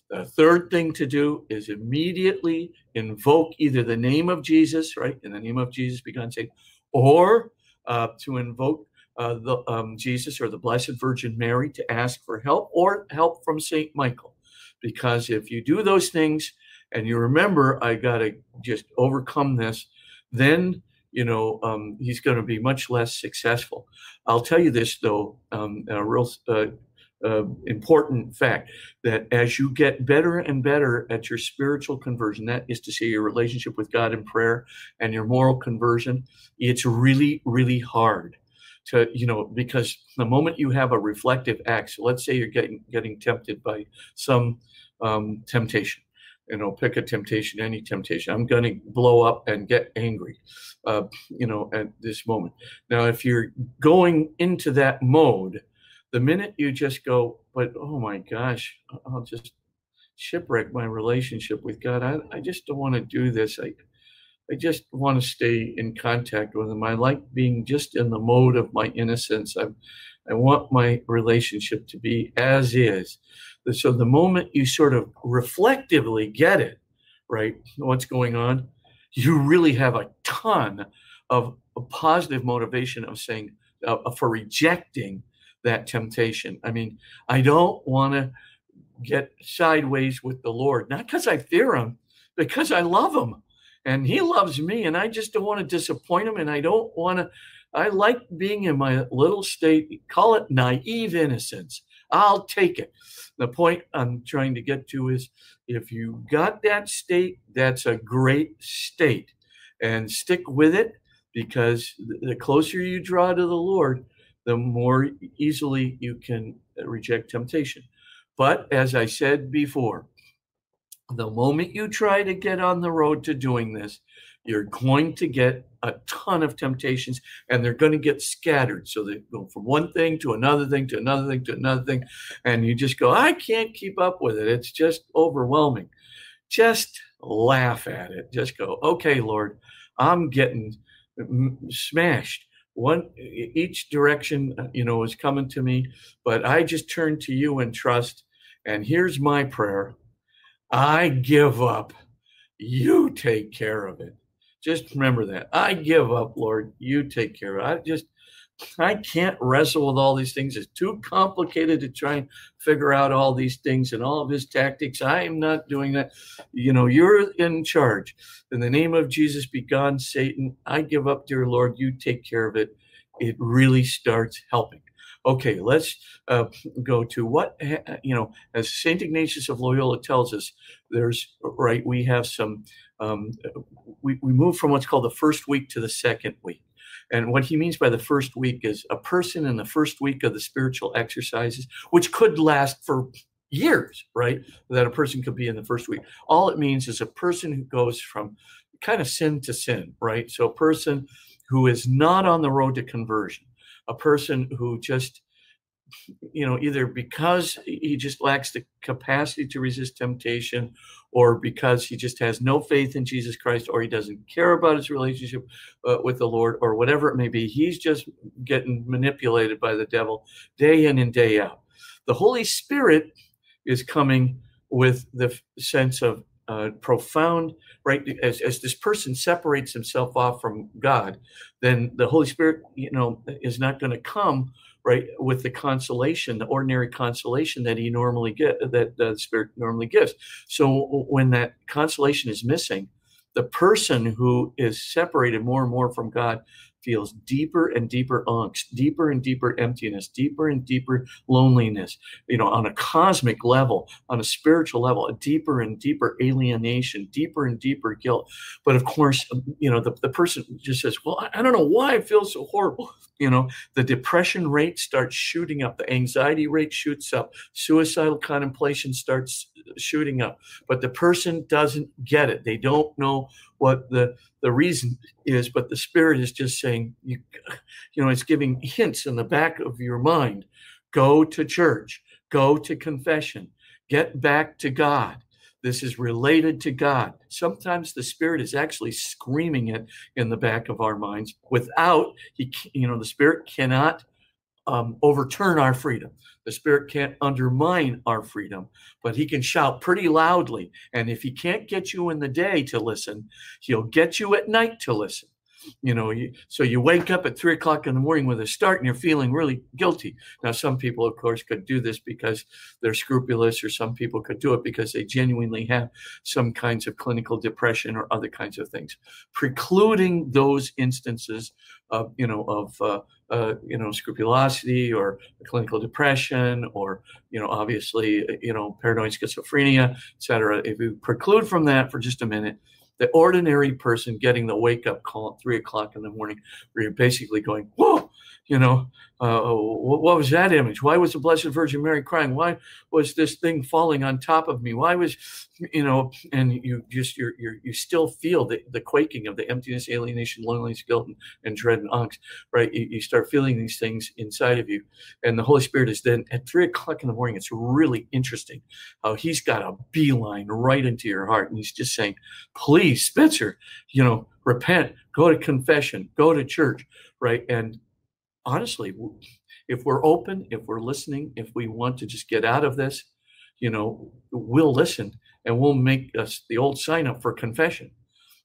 The third thing to do is immediately invoke either the name of Jesus, right? In the name of Jesus, begin saying, or uh, to invoke uh, the um, Jesus or the Blessed Virgin Mary to ask for help or help from Saint Michael. Because if you do those things and you remember, I got to just overcome this, then you know um, he's going to be much less successful. I'll tell you this though, um, a real uh, uh, important fact that as you get better and better at your spiritual conversion, that is to say, your relationship with God in prayer and your moral conversion, it's really, really hard to, you know, because the moment you have a reflective act, so let's say you're getting getting tempted by some um, temptation, you know, pick a temptation, any temptation. I'm going to blow up and get angry, uh, you know, at this moment. Now, if you're going into that mode, the minute you just go, but oh my gosh, I'll just shipwreck my relationship with God. I, I just don't want to do this. I, I just want to stay in contact with Him. I like being just in the mode of my innocence. I'm, I want my relationship to be as is. So the moment you sort of reflectively get it, right, what's going on, you really have a ton of a positive motivation of saying, uh, for rejecting that temptation. I mean, I don't want to get sideways with the Lord, not because I fear him, because I love him. and he loves me and i just don't want to disappoint him and i don't want to i like being in my little state call it naive innocence i'll take it. The point i'm trying to get to is if you got that state that's a great state. And stick with it because the closer you draw to the lord the more easily you can uh, reject temptation. But as i said before the moment you try to get on the road to doing this, you're going to get a ton of temptations and they're going to get scattered. So they go from one thing to another thing to another thing to another thing. And you just go, I can't keep up with it. It's just overwhelming. Just laugh at it. Just go, okay, Lord, I'm getting smashed. One each direction, uh, you know, is coming to me, but I just turn to you and trust. And here's my prayer I give up. You take care of it. Just remember that. I give up, Lord. You take care of it. I just, I can't wrestle with all these things. It's too complicated to try and figure out all these things and all of his tactics. I am not doing that. You know, you're in charge. In the name of Jesus, be gone, Satan. I give up, dear Lord. You take care of it. It really starts helping. Okay, let's uh, go to what, you know, as St. Ignatius of Loyola tells us, there's, right, we have some, um, we, we move from what's called the first week to the second week. And what he means by the first week is a person in the first week of the spiritual exercises, which could last for years, right? That a person could be in the first week. All it means is a person who goes from kind of sin to sin, right? So a person who is not on the road to conversion a person who just you know either because he just lacks the capacity to resist temptation or because he just has no faith in jesus christ or he doesn't care about his relationship uh, with the lord or whatever it may be he's just getting manipulated by the devil day in and day out. The holy spirit is coming with the sense of uh, profound right as, as this person separates himself off from god then the holy spirit you know is not going to come right with the consolation the ordinary consolation that he normally get that the spirit normally gives so when that consolation is missing the person who is separated more and more from god feels deeper and deeper angst, deeper and deeper emptiness, deeper and deeper loneliness, you know, on a cosmic level, on a spiritual level, a deeper and deeper alienation, deeper and deeper guilt. But of course, um, you know, the, the person just says, Well, I don't know why I feel so horrible. You know, the depression rate starts shooting up, the anxiety rate shoots up, suicidal contemplation starts shooting up. But the person doesn't get it. They don't know what the the reason is, but the spirit is just saying you you know, it's giving hints in the back of your mind. Go to church, go to confession, get back to God. This is related to God. Sometimes the Spirit is actually screaming it in the back of our minds without, he, you know, the Spirit cannot um, overturn our freedom. The Spirit can't undermine our freedom, but He can shout pretty loudly. And if He can't get you in the day to listen, He'll get you at night to listen you know you, so you wake up at three o'clock in the morning with a start and you're feeling really guilty. Now some people of course could do this because they're scrupulous or some people could do it because they genuinely have some kinds of clinical depression or other kinds of things precluding those instances of you know of uh, uh, you know scrupulosity or clinical depression or you know obviously you know paranoid schizophrenia etc if you preclude from that for just a minute the ordinary person getting the wake up call at three o'clock in the morning, where you're basically going, whoa, you know, uh, what was that image? Why was the Blessed Virgin Mary crying? Why was this thing falling on top of me? Why was, you know, and you just you're, you're you still feel the, the quaking of the emptiness, alienation, loneliness, guilt, and, and dread and angst, right? You, you start feeling these things inside of you, and the Holy Spirit is then at three o'clock in the morning. It's really interesting how He's got a beeline right into your heart, and He's just saying, "Please, Spitzer, you know, repent, go to confession, go to church." Right. And honestly, if we're open, if we're listening, if we want to just get out of this, you know, we'll listen and we'll make us the old sign up for confession.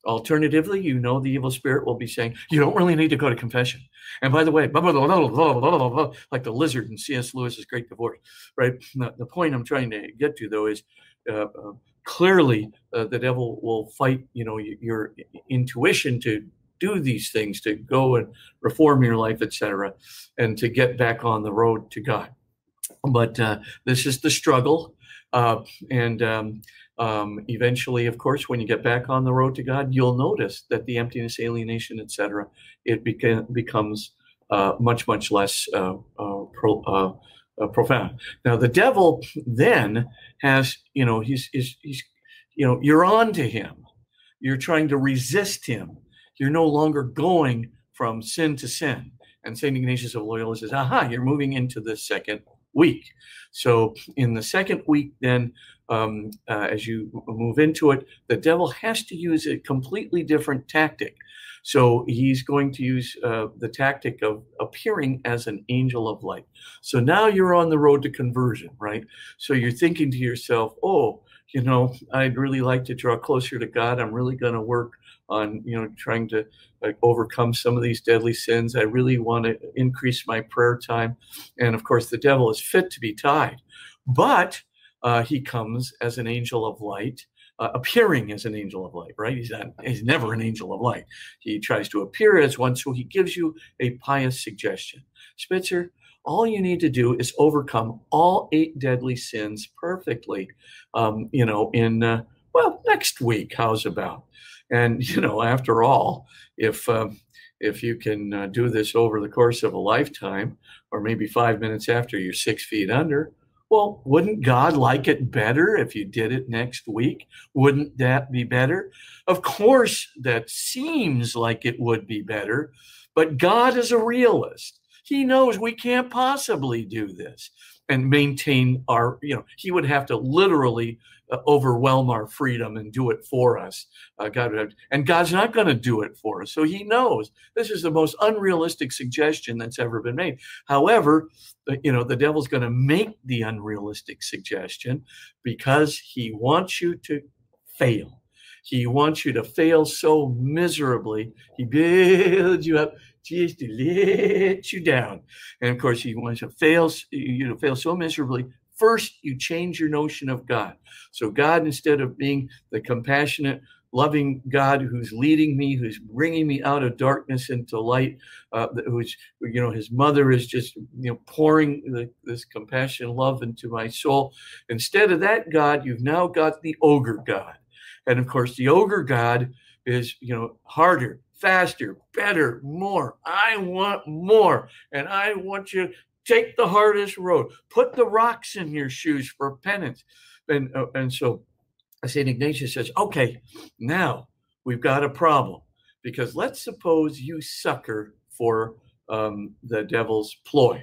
Alternatively, you know, the evil spirit will be saying, you don't really need to go to confession. And by the way, blah, blah, blah, like the lizard in C.S. Lewis's Great Divorce, right? The, point I'm trying to get to, though, is uh, uh, clearly uh, the devil will fight you know your intuition to do these things to go and reform your life etc and to get back on the road to god but uh, this is the struggle uh, and um, um, eventually of course when you get back on the road to god you'll notice that the emptiness alienation etc it beca- becomes uh, much much less uh, uh, pro, uh, profound. Now the devil then has, you know, he's, he's, he's, you know, you're on to him. You're trying to resist him. You're no longer going from sin to sin. And St. Ignatius of Loyola says, aha, you're moving into the second week. So in the second week, then, um, uh, as you move into it, the devil has to use a completely different tactic. So he's going to use uh, the tactic of appearing as an angel of light. So now you're on the road to conversion, right? So you're thinking to yourself, oh, you know, I'd really like to draw closer to God. I'm really going to work on, you know, trying to like, overcome some of these deadly sins. I really want to increase my prayer time. And of course, the devil is fit to be tied. But uh, he comes as an angel of light uh, appearing as an angel of light, right? He's not, he's never an angel of light. He tries to appear as one, so he gives you a pious suggestion. Spitzer, all you need to do is overcome all eight deadly sins perfectly, um, you know, in, uh, well, next week, how's about? And, you know, after all, if, um, if you can uh, do this over the course of a lifetime, or maybe five minutes after you're six feet under, well, wouldn't God like it better if you did it next week? Wouldn't that be better? Of course, that seems like it would be better, but God is a realist. He knows we can't possibly do this and maintain our, you know, he would have to literally overwhelm our freedom and do it for us. Uh, God have, and God's not going to do it for us. So he knows this is the most unrealistic suggestion that's ever been made. However, you know, the devil's going to make the unrealistic suggestion because he wants you to fail. He wants you to fail so miserably. He builds you up just to let you down. And of course, he wants to fail you to fail so miserably First, you change your notion of God. So, God, instead of being the compassionate, loving God who's leading me, who's bringing me out of darkness into light, uh, who's, you know, his mother is just, you know, pouring the, this compassion, love into my soul. Instead of that God, you've now got the ogre God. And of course, the ogre God is, you know, harder, faster, better, more. I want more. And I want you Take the hardest road. Put the rocks in your shoes for penance. And, uh, and so St. Ignatius says, okay, now we've got a problem. Because let's suppose you sucker for um, the devil's ploy.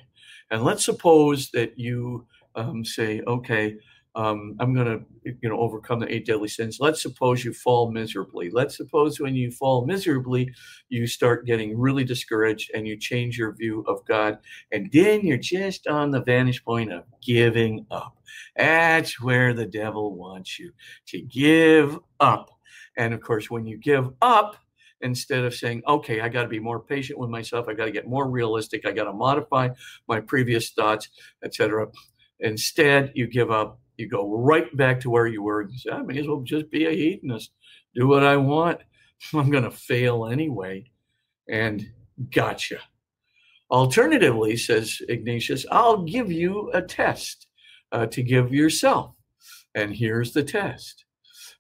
And let's suppose that you um, say, okay, um, I'm going to, you know, overcome the eight deadly sins. Let's suppose you fall miserably. Let's suppose when you fall miserably, you start getting really discouraged and you change your view of God. And then you're just on the vantage point of giving up. That's where the devil wants you to give up. And of course, when you give up, instead of saying, okay, I got to be more patient with myself, I got to get more realistic, I got to modify my previous thoughts, etc. Instead, you give up you go right back to where you were you say, I may as well just be a hedonist, do what I want. I'm going to fail anyway. And gotcha. Alternatively, says Ignatius, I'll give you a test uh, to give yourself. And here's the test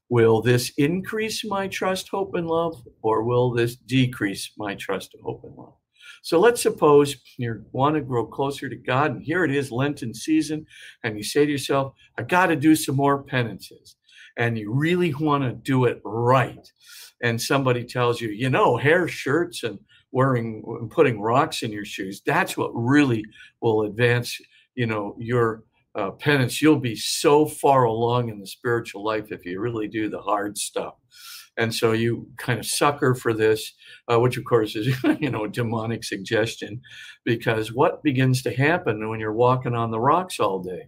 Will this increase my trust, hope, and love, or will this decrease my trust, hope, and love? So let's suppose you want to grow closer to God, and here it is, Lenten season, and you say to yourself, I got to do some more penances. And you really want to do it right. And somebody tells you, you know, hair shirts and wearing and putting rocks in your shoes, that's what really will advance, you know, your uh, penance. You'll be so far along in the spiritual life if you really do the hard stuff and so you kind of sucker for this uh, which of course is you know a demonic suggestion because what begins to happen when you're walking on the rocks all day?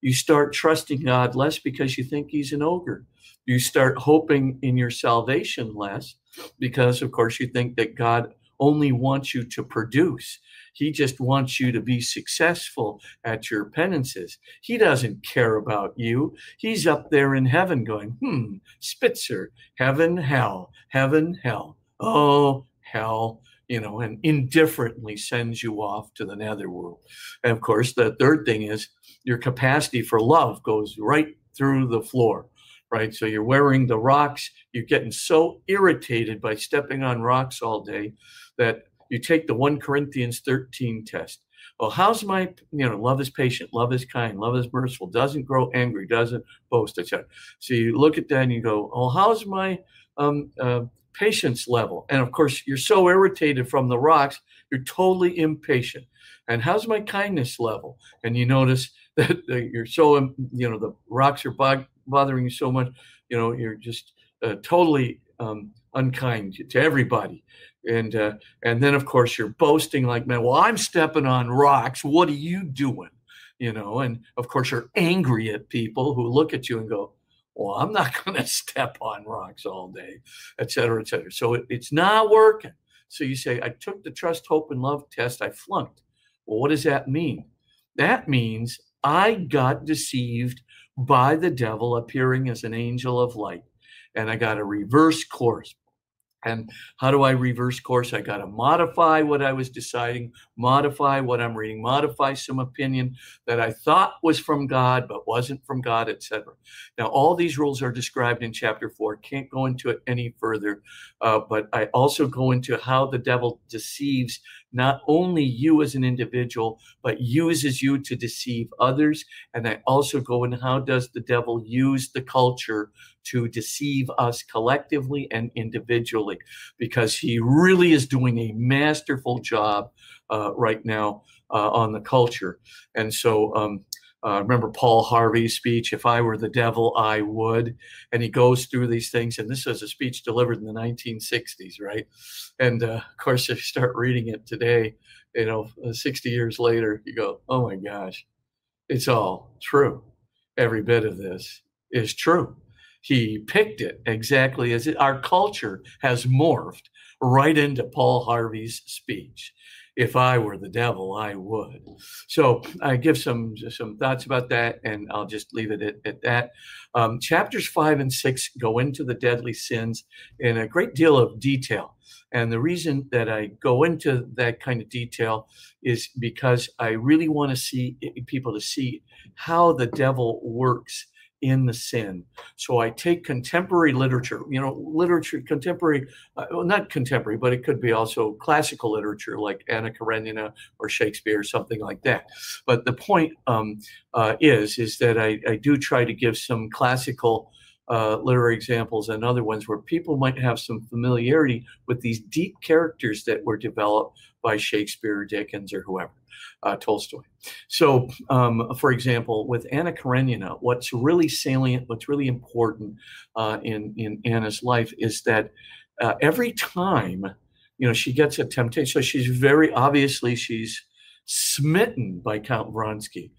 You start trusting god less because you think he's an ogre. You start hoping in your salvation less because of course you think that god only wants you to produce He just wants you to be successful at your penances. He doesn't care about you. He's up there in heaven going, hmm, Spitzer, heaven, hell, heaven, hell. Oh, hell, you know, and indifferently sends you off to the netherworld. And of course, the third thing is your capacity for love goes right through the floor right? So you're wearing the rocks, you're getting so irritated by stepping on rocks all day that you take the 1 Corinthians 13 test. Well, how's my, you know, love is patient, love is kind, love is merciful, doesn't grow angry, doesn't boast, etc. So you look at that and you go, oh, how's my um, uh, patience level? And of course, you're so irritated from the rocks, you're totally impatient. And how's my kindness level? And you notice that you're so, you know, the rocks are bothering you so much, you know, you're just uh, totally um, unkind to everybody. And uh, and then of course you're boasting like, man, well, I'm stepping on rocks. What are you doing? You know, and of course you're angry at people who look at you and go, well, I'm not going to step on rocks all day, et cetera, et cetera. So it, it's not working. So you say, I took the trust, hope, and love test. I flunked. Well, what does that mean? That means I got deceived by the devil appearing as an angel of light. And I got a reverse course. And how do I reverse course? I got to modify what I was deciding, modify what I'm reading, modify some opinion that I thought was from God but wasn't from God, etc. Now, all these rules are described in chapter four. Can't go into it any further, uh, but I also go into how the devil deceives not only you as an individual, but uses you to deceive others. And I also go in how does the devil use the culture to deceive us collectively and individually, because he really is doing a masterful job uh, right now uh, on the culture. And so, um, uh, remember Paul Harvey's speech, If I Were the Devil, I Would. And he goes through these things. And this was a speech delivered in the 1960s, right? And uh, of course, if you start reading it today, you know, uh, 60 years later, you go, oh my gosh, it's all true. Every bit of this is true. He picked it exactly as it, our culture has morphed right into Paul Harvey's speech if I were the devil, I would. So I give some some thoughts about that, and I'll just leave it at, at that. Um, chapters five and six go into the deadly sins in a great deal of detail. And the reason that I go into that kind of detail is because I really want to see people to see how the devil works in the sin. So I take contemporary literature, you know, literature, contemporary, uh, well, not contemporary, but it could be also classical literature like Anna Karenina or Shakespeare, or something like that. But the point um, uh, is, is that I, I, do try to give some classical uh, literary examples and other ones where people might have some familiarity with these deep characters that were developed by Shakespeare, or Dickens, or whoever uh, Tolstoy. So, um, for example, with Anna Karenina, what's really salient, what's really important uh, in in Anna's life is that uh, every time, you know, she gets a temptation. So she's very obviously she's smitten by Count Vronsky.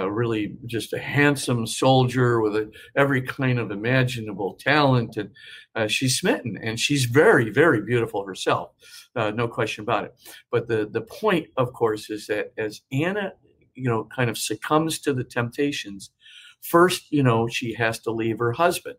Really, just a handsome soldier with a, every kind of imaginable talent, and uh, she's smitten, and she's very, very beautiful herself uh, no question about it. But the the point, of course, is that as Anna, you know, kind of succumbs to the temptations, first, you know, she has to leave her husband,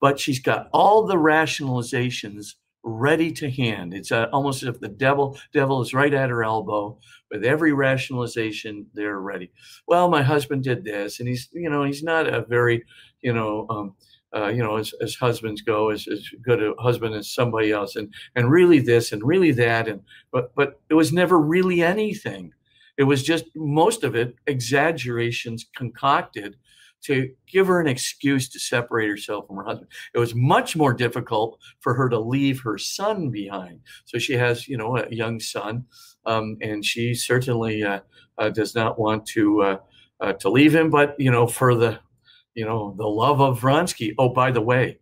but she's got all the rationalizations ready to hand. It's uh, almost as if the devil devil is right at her elbow with every rationalization. They're ready. Well, my husband did this, and he's you know he's not a very you know um, uh, you know, as, as husbands go, as, as good a husband as somebody else, and and really this and really that, and but but it was never really anything. It was just most of it exaggerations concocted to give her an excuse to separate herself from her husband. It was much more difficult for her to leave her son behind. So she has, you know, a young son, um, and she certainly uh, uh, does not want to uh, uh to leave him. But you know, for the you know, the love of Vronsky. Oh, by the way,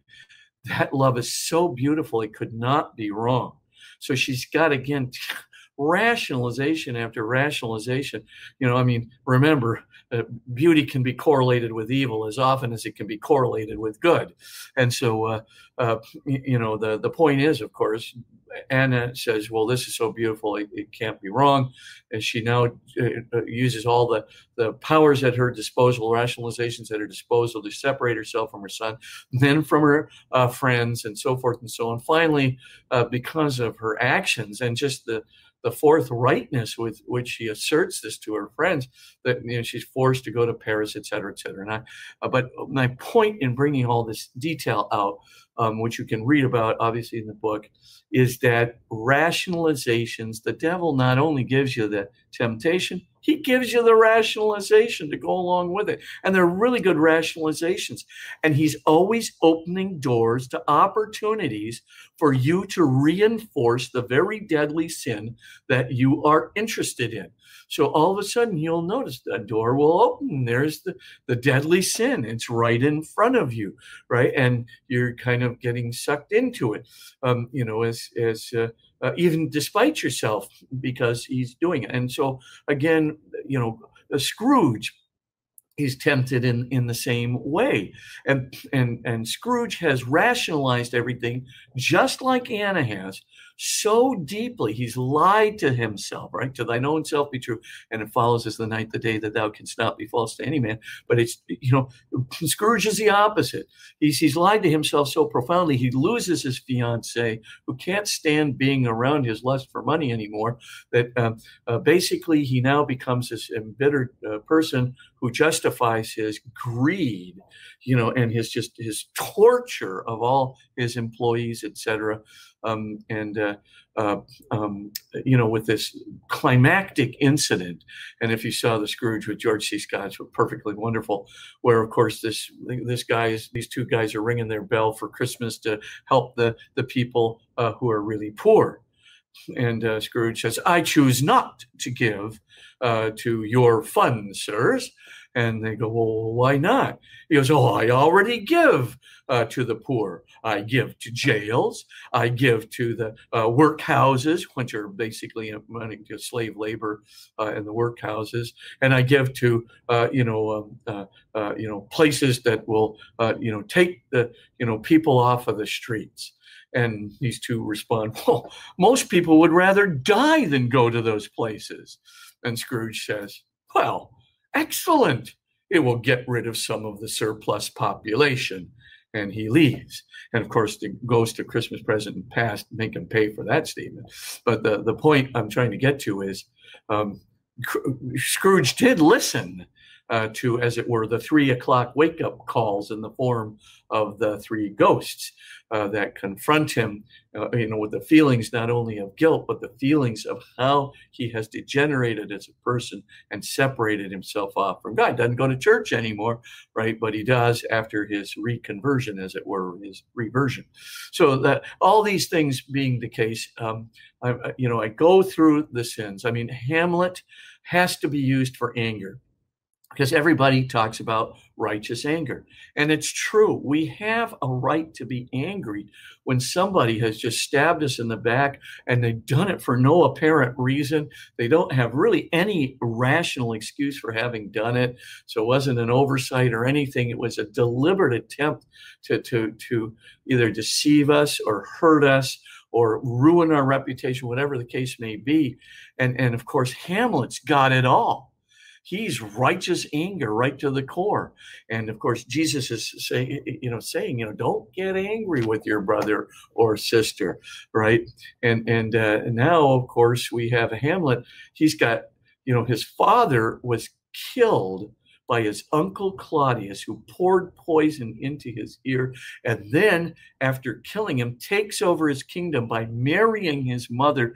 that love is so beautiful, it could not be wrong. So she's got, again, rationalization after rationalization. You know, I mean, remember, uh, beauty can be correlated with evil as often as it can be correlated with good. And so, uh, uh, you know, the, the point is, of course, Anna says, "Well, this is so beautiful; it, it can't be wrong." And she now uh, uses all the the powers at her disposal, rationalizations at her disposal, to separate herself from her son, then from her uh, friends, and so forth and so on. Finally, uh, because of her actions and just the the forthrightness with which she asserts this to her friends that you know she's forced to go to Paris, et cetera, et cetera. I, uh, but my point in bringing all this detail out, um, which you can read about obviously in the book, is that rationalizations. The devil not only gives you the temptation, he gives you the rationalization to go along with it. And they're really good rationalizations. And he's always opening doors to opportunities for you to reinforce the very deadly sin that you are interested in. So all of a sudden, you'll notice that door will open. There's the, the deadly sin. It's right in front of you, right? And you're kind of getting sucked into it, um, you know, as, as, uh, uh, even despite yourself, because he's doing it. And so, again, you know, Scrooge he's tempted in in the same way and and and scrooge has rationalized everything just like anna has so deeply. He's lied to himself, right? To thine own self be true. And it follows as the night, the day that thou canst not be false to any man. But it's, you know, Scrooge is the opposite. He's, he's lied to himself so profoundly, he loses his fiance, who can't stand being around his lust for money anymore, that um, uh, basically he now becomes this embittered uh, person who justifies his greed, you know, and his just his torture of all his employees, etc um, and uh, uh, um, you know, with this climactic incident. And if you saw the Scrooge with George C. Scott, it's perfectly wonderful. Where of course this this guy is these two guys are ringing their bell for Christmas to help the the people uh, who are really poor. And uh, Scrooge says, "I choose not to give uh, to your fund, sirs." And they go, well, why not? He goes, oh, I already give uh, to the poor. I give to jails. I give to the uh, workhouses, which are basically running to slave labor uh, in the workhouses, and I give to uh, you know um, uh, uh, you know places that will you know take the you know people off of the streets. And these two respond, well, most people would rather die than go to those places. And Scrooge says, well, Excellent. It will get rid of some of the surplus population. And he leaves. And of course, the ghost of Christmas present and past make him pay for that statement. But the, the point I'm trying to get to is um, Scrooge did listen uh, to, as it were, the three o'clock wake up calls in the form of the three ghosts uh, that confront him, uh, you know, with the feelings not only of guilt, but the feelings of how he has degenerated as a person and separated himself off from God. Doesn't go to church anymore, right? But he does after his reconversion, as it were, his reversion. So that all these things being the case, um, I, you know, I go through the sins. I mean, Hamlet has to be used for anger because everybody talks about righteous anger. And it's true. We have a right to be angry when somebody has just stabbed us in the back and they've done it for no apparent reason. They don't have really any rational excuse for having done it. So it wasn't an oversight or anything. It was a deliberate attempt to, to, to either deceive us or hurt us or ruin our reputation, whatever the case may be. And, and of course, Hamlet's got it all he's righteous anger right to the core and of course jesus is saying you know saying you know don't get angry with your brother or sister right and and uh, now of course we have hamlet he's got you know his father was killed by his uncle Claudius, who poured poison into his ear, and then, after killing him, takes over his kingdom by marrying his mother.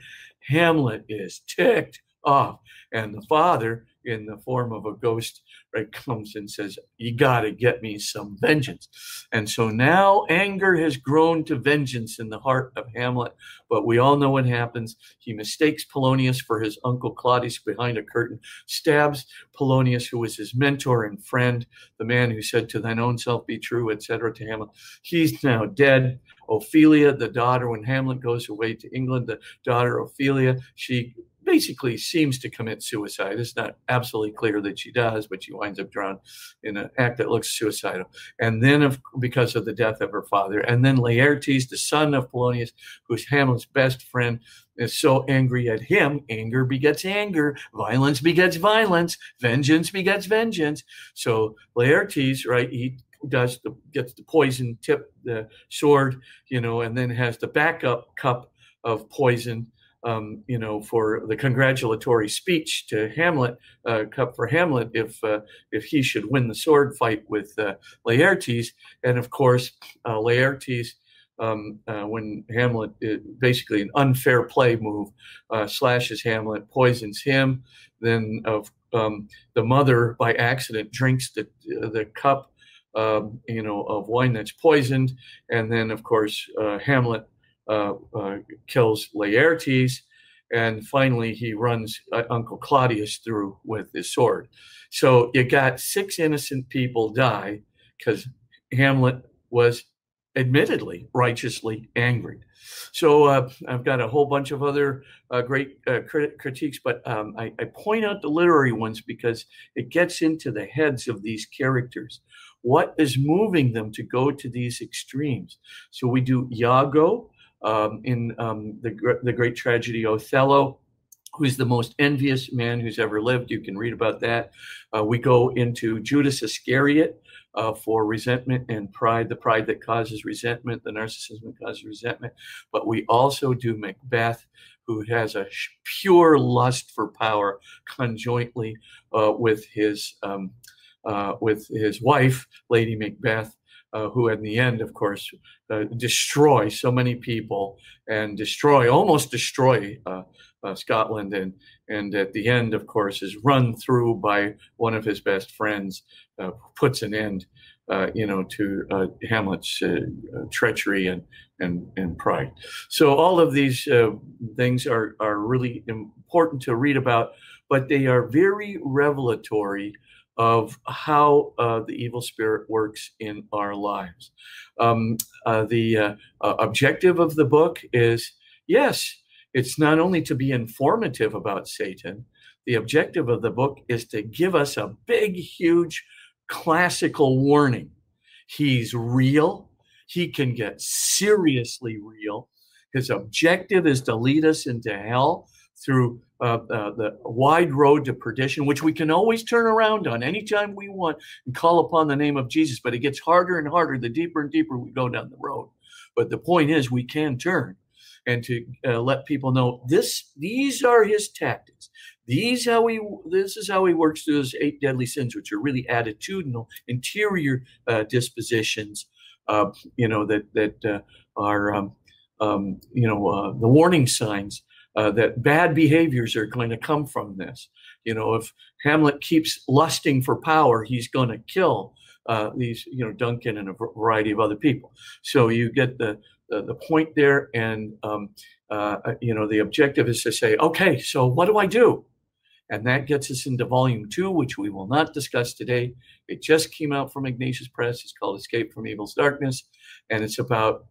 Hamlet is ticked off. And the father in the form of a ghost right comes and says you got to get me some vengeance. And so now anger has grown to vengeance in the heart of hamlet but we all know what happens. He mistakes polonius for his uncle claudius behind a curtain stabs polonius who was his mentor and friend the man who said to thine own self be true etc to hamlet. He's now dead. Ophelia the daughter when hamlet goes away to england the daughter ophelia she basically seems to commit suicide. It's not absolutely clear that she does, but she winds up drowned in an act that looks suicidal. And then, of, because of the death of her father, and then Laertes, the son of Polonius, who's Hamlet's best friend, is so angry at him. Anger begets anger. Violence begets violence. Vengeance begets vengeance. So Laertes, right? He does the gets the poison tip the sword, you know, and then has the backup cup of poison um, you know, for the congratulatory speech to Hamlet, uh, cup for Hamlet, if uh, if he should win the sword fight with uh, Laertes, and of course, uh, Laertes. Um, uh, when Hamlet, uh, basically an unfair play move, slashes Hamlet, poisons him. Then of um, the mother, by accident, drinks the the cup, um, you know, of wine that's poisoned, and then of course Hamlet kills Laertes, and finally he runs uh, Uncle Claudius through with his sword. So you got six innocent people die because Hamlet was admittedly righteously angry. So uh, I've got a whole bunch of other uh, great uh, crit- critiques, but um, I, I, point out the literary ones because it gets into the heads of these characters. What is moving them to go to these extremes? So we do Iago, um, in um, the, the great tragedy Othello, who's the most envious man who's ever lived. You can read about that. Uh, we go into Judas Iscariot uh, for resentment and pride, the pride that causes resentment, the narcissism that causes resentment. But we also do Macbeth, who has a pure lust for power conjointly uh, with his. Um, uh, with his wife, Lady Macbeth, uh, who in the end, of course, uh, destroy so many people and destroy, almost destroy uh, uh, Scotland, and and at the end, of course, is run through by one of his best friends, uh, puts an end, uh, you know, to Hamlet's treachery and and and pride. So all of these things are are really important to read about, but they are very revelatory of how uh, the evil spirit works in our lives. Um, uh, the uh, uh, objective of the book is yes, it's not only to be informative about Satan, the objective of the book is to give us a big, huge classical warning. He's real, he can get seriously real. His objective is to lead us into hell through uh, uh, the wide road to perdition, which we can always turn around on anytime we want and call upon the name of Jesus. But it gets harder and harder the deeper and deeper we go down the road. But the point is, we can turn and to uh, let people know this. These are his tactics. These how he. This is how he works through those eight deadly sins, which are really attitudinal, interior uh, dispositions. Uh, you know that that uh, are um, um, you know the warning signs uh, that bad behaviors are going to come from this. You know, if Hamlet keeps lusting for power, he's going to kill uh, these, you know, Duncan and a variety of other people. So you get the the, the point there, and um, uh, uh, you know, the objective is to say, okay, so what do I do? And that gets us into volume two, which we will not discuss today. It just came out from Ignatius Press. It's called Escape from Evil's Darkness, and it's about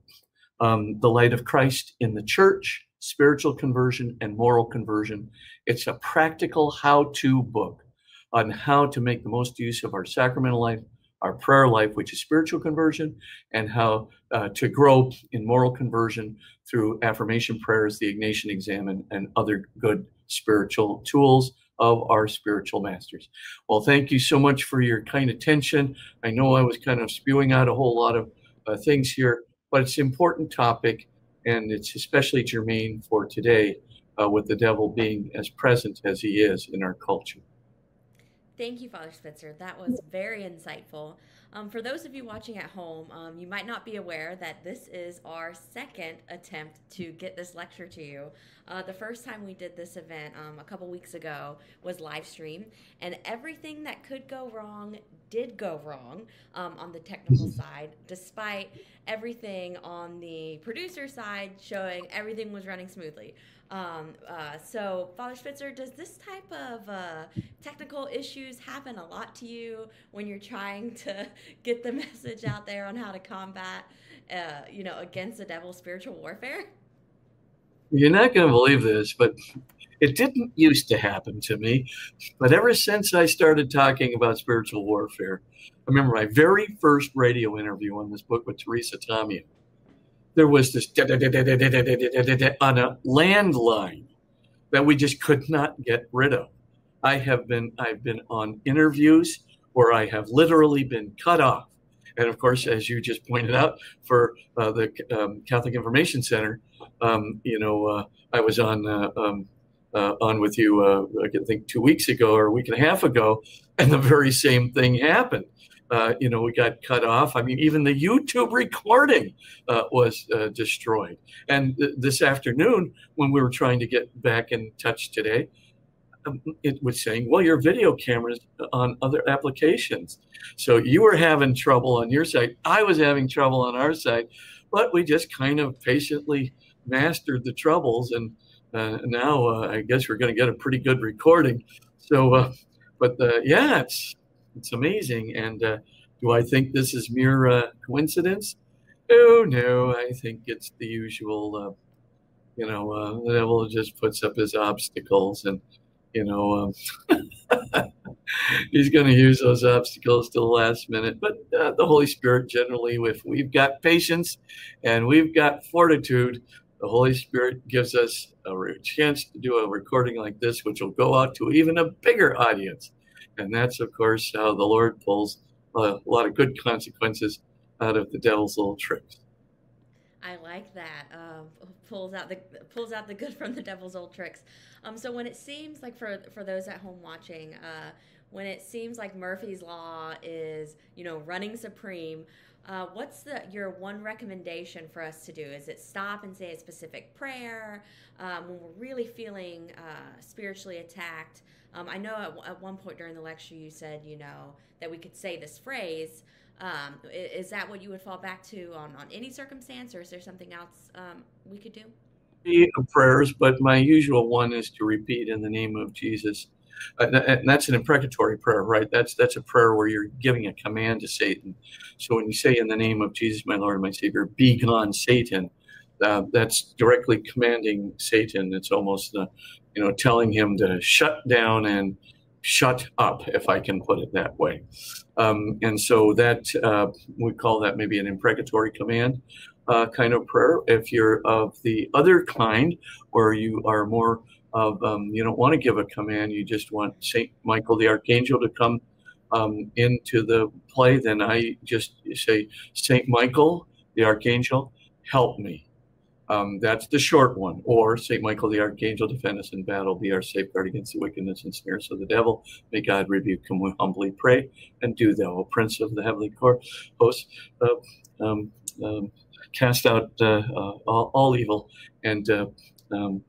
um, the light of Christ in the church spiritual conversion and moral conversion. It's a practical how to book on how to make the most use of our sacramental life, our prayer life, which is spiritual conversion, and how uh, to grow in moral conversion through affirmation prayers, the Ignatian exam, and, and other good spiritual tools of our spiritual masters. Well, thank you so much for your kind attention. I know I was kind of spewing out a whole lot of uh, things here, but it's an important topic and it's especially germane for today uh, with the devil being as present as he is in our culture. Thank you, Father Spitzer. That was very insightful. Um, for those of you watching at home, um, you might not be aware that this is our second attempt to get this lecture to you. Uh, the first time we did this event um, a couple weeks ago was live stream, and everything that could go wrong did go wrong um, on the technical mm-hmm. side, despite everything on the producer side showing everything was running smoothly. Um, uh, so, Father Spitzer, does this type of uh, technical issues happen a lot to you when you're trying to get the message out there on how to combat, uh, you know, against the devil's spiritual warfare? You're not going to believe this, but it didn't used to happen to me. But ever since I started talking about spiritual warfare, I remember my very first radio interview on this book with Teresa Tomeo. There was this on a landline that we just could not get rid of. I have been I've been on interviews where I have literally been cut off. And of course, as you just pointed out, for uh, the um, Catholic Information Center, um, you know, uh, I was on uh, um, uh, on with you, uh, I think two weeks ago or a week and a half ago, and the very same thing happened. Uh, you know, we got cut off. I mean, even the YouTube recording was destroyed. And th- this afternoon, when we were trying to get back in touch today, um, it was saying, well, your video cameras on other applications. So you were having trouble on your side. I was having trouble on our side, but we just kind of patiently mastered the troubles. And uh, now uh, I guess we're going to get a pretty good recording. So, uh, but uh, yeah, it's, it's amazing. And uh, do I think this is mere uh, coincidence? Oh, no, I think it's the usual, you know, the devil just puts up his obstacles and you know, um, he's going to use those obstacles to the last minute. But uh, the Holy Spirit, generally, if we've got patience and we've got fortitude, the Holy Spirit gives us a chance to do a recording like this, which will go out to even a bigger audience. And that's, of course, how the Lord pulls a lot of good consequences out of the devil's little tricks. I like that. Um, pulls out the pulls out the good from the devil's old tricks. Um, so when it seems like for for those at home watching, uh, when it seems like Murphy's Law is you know running supreme, uh, what's the your one recommendation for us to do? Is it stop and say a specific prayer um, when we're really feeling uh, spiritually attacked? Um, I know at, at, one point during the lecture you said you know that we could say this phrase. Um, is that what you would fall back to on, on any circumstance, or is there something else um, we could do? prayers, but my usual one is to repeat in the name of Jesus. Uh, and that's an imprecatory prayer, right? That's that's a prayer where you're giving a command to Satan. So when you say in the name of Jesus, my Lord, and my Savior, be gone, Satan, uh, that's directly commanding Satan. It's almost, uh, you know, telling him to shut down and shut up, if I can put it that way. Um, and so that uh, we call that maybe an imprecatory command uh, kind of prayer. If you're of the other kind, or you are more of, um, you don't want to give a command, you just want Saint Michael the Archangel to come um, into the play, then I just say, Saint Michael the Archangel, help me. Um, that's the short one. Or St. Michael the Archangel, defend us in battle, be our safeguard against the wickedness and snares of the devil. May God rebuke him, we humbly pray. And do thou, O Prince of the heavenly Court, host, uh, cast out uh, uh, all, all, evil and uh, um,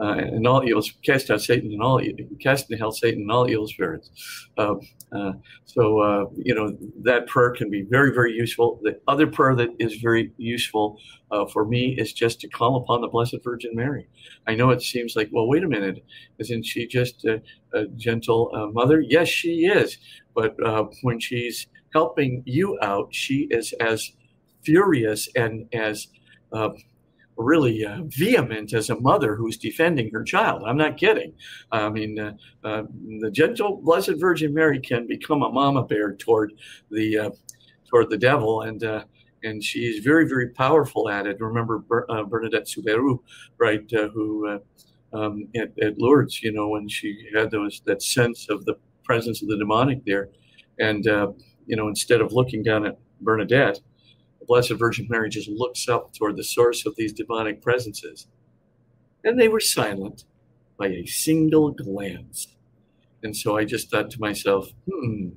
uh, and all evils, cast out Satan and all, cast into hell Satan and all evil spirits. Uh, uh, so you know that prayer can be very, very useful. The other prayer that is very useful for me is just to call upon the Blessed Virgin Mary. I know it seems like, well, wait a minute, isn't she just a, a gentle mother? Yes, she is. But when she's helping you out, she is as furious and as uh, really uh, vehement as a mother who's defending her child. I'm not kidding. I mean, uh, uh the gentle Blessed Virgin Mary can become a mama bear toward the uh, toward the devil, and uh, and she is very very powerful at it. Remember Ber- Bernadette Soubirous, right? who um, at, at, Lourdes, you know, when she had those that sense of the presence of the demonic there, and you know, instead of looking down at Bernadette the Blessed Virgin Mary just looks up toward the source of these demonic presences. And they were silent by a single glance. And so I just thought to myself, hmm,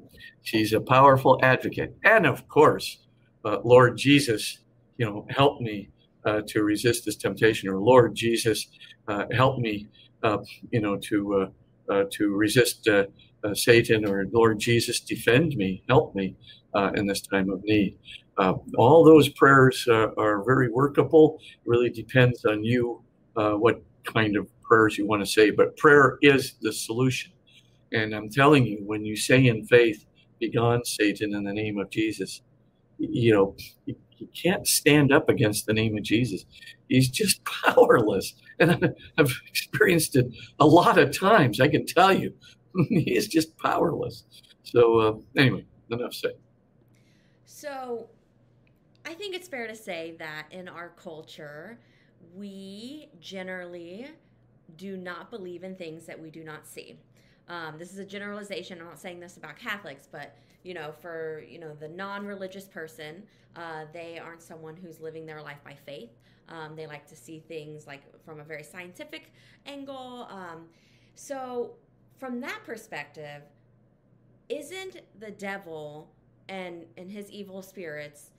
she's a powerful advocate. And of course, uh, Lord Jesus, you know, help me uh, to resist this temptation, or Lord Jesus, uh, help me, uh, you know, to uh, uh, to resist Satan, or Lord Jesus, defend me, help me in this time of need. Uh, all those prayers uh, are very workable. It really depends on you uh, what kind of prayers you want to say, but prayer is the solution. And I'm telling you, when you say in faith, "Begone, Satan, in the name of Jesus," you know, he can't stand up against the name of Jesus. He's just powerless. And I've experienced it a lot of times, I can tell you. he is just powerless. So, uh, anyway, enough said. So, I think it's fair to say that in our culture, we generally do not believe in things that we do not see. Um, this is a generalization. I'm not saying this about Catholics, but you know, for you know the non-religious person, uh, they aren't someone who's living their life by faith. Um, they like to see things like from a very scientific angle. Um, so, from that perspective, isn't the devil and and his evil spirits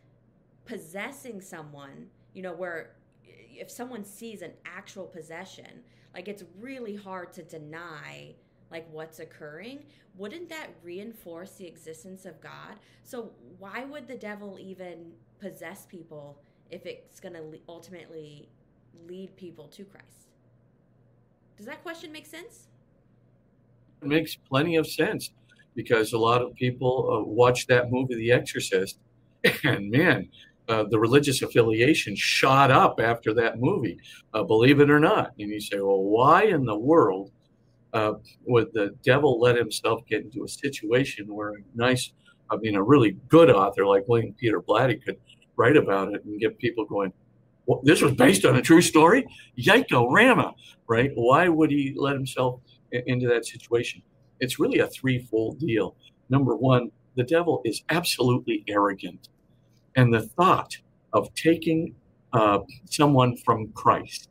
possessing someone? You know, where if someone sees an actual possession, like it's really hard to deny like what's occurring, wouldn't that reinforce the existence of God? So why would the devil even possess people if it's going to ultimately lead people to Christ? Does that question make sense? Makes plenty of sense because a lot of people uh, watch that movie, The Exorcist, and man, uh, the religious affiliation shot up after that movie, uh, believe it or not. And you say, well, why in the world uh, would the devil let himself get into a situation where a nice, I mean, a really good author like William Peter Blatty could write about it and get people going, well, this was based on a true story? Yiko Rama, right? Why would he let himself into that situation? It's really a threefold deal. Number one, the devil is absolutely arrogant. And the thought of taking uh, someone from Christ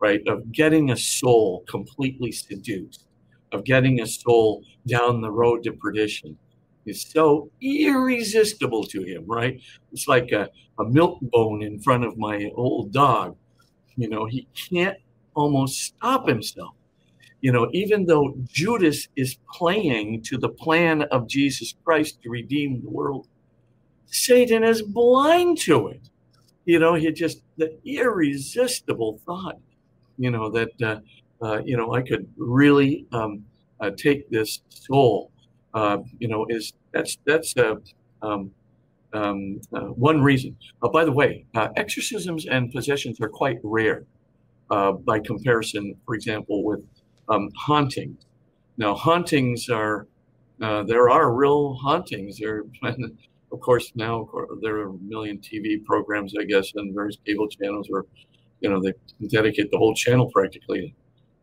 right? Of getting a soul completely seduced, of getting a soul down the road to perdition is so irresistible to him, right? It's like a, a milk bone in front of my old dog. You know, he can't almost stop himself. You know, even though Judas is playing to the plan of Jesus Christ to redeem the world, Satan is blind to it. You know, he just, the irresistible thought you know, that, uh, uh, you know, I could really um, uh, take this soul, uh, you know, is that's, that's uh, um, um, uh, one reason. by the way, exorcisms and possessions are quite rare by comparison, for example, with um, hauntings. Now, hauntings are, there are real hauntings. There, of course, now there are a million TV programs, I guess, and various cable channels where you know, they dedicate the whole channel practically,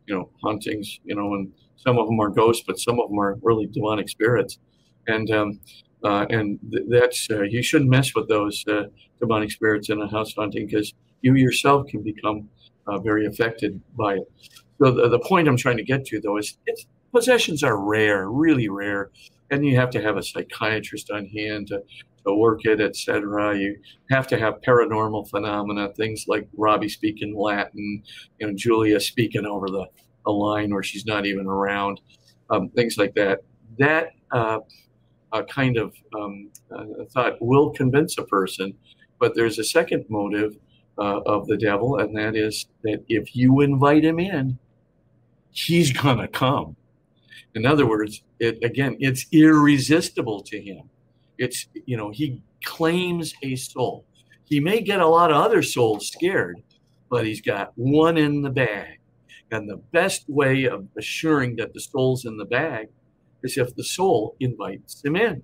you know, hauntings, you know, and some of them are ghosts, but some of them are really demonic spirits. And, um, uh, and th- that's, uh, you shouldn't mess with those uh, demonic spirits in a house haunting because you yourself can become uh, very affected by it. So the, the point I'm trying to get to though is possessions are rare, really rare. And you have to have a psychiatrist on hand to to work it, etc. You have to have paranormal phenomena, things like Robbie speaking Latin, you know, Julia speaking over the a line where she's not even around, um, things like that. That uh, uh, kind of um, uh, thought will convince a person, but there's a second motive uh, of the devil, and that is that if you invite him in, he's gonna come. In other words, it again, it's irresistible to him. It's you know he claims a soul. He may get a lot of other souls scared but he's got one in the bag. And the best way of assuring that the soul's in the bag is if the soul invites him in.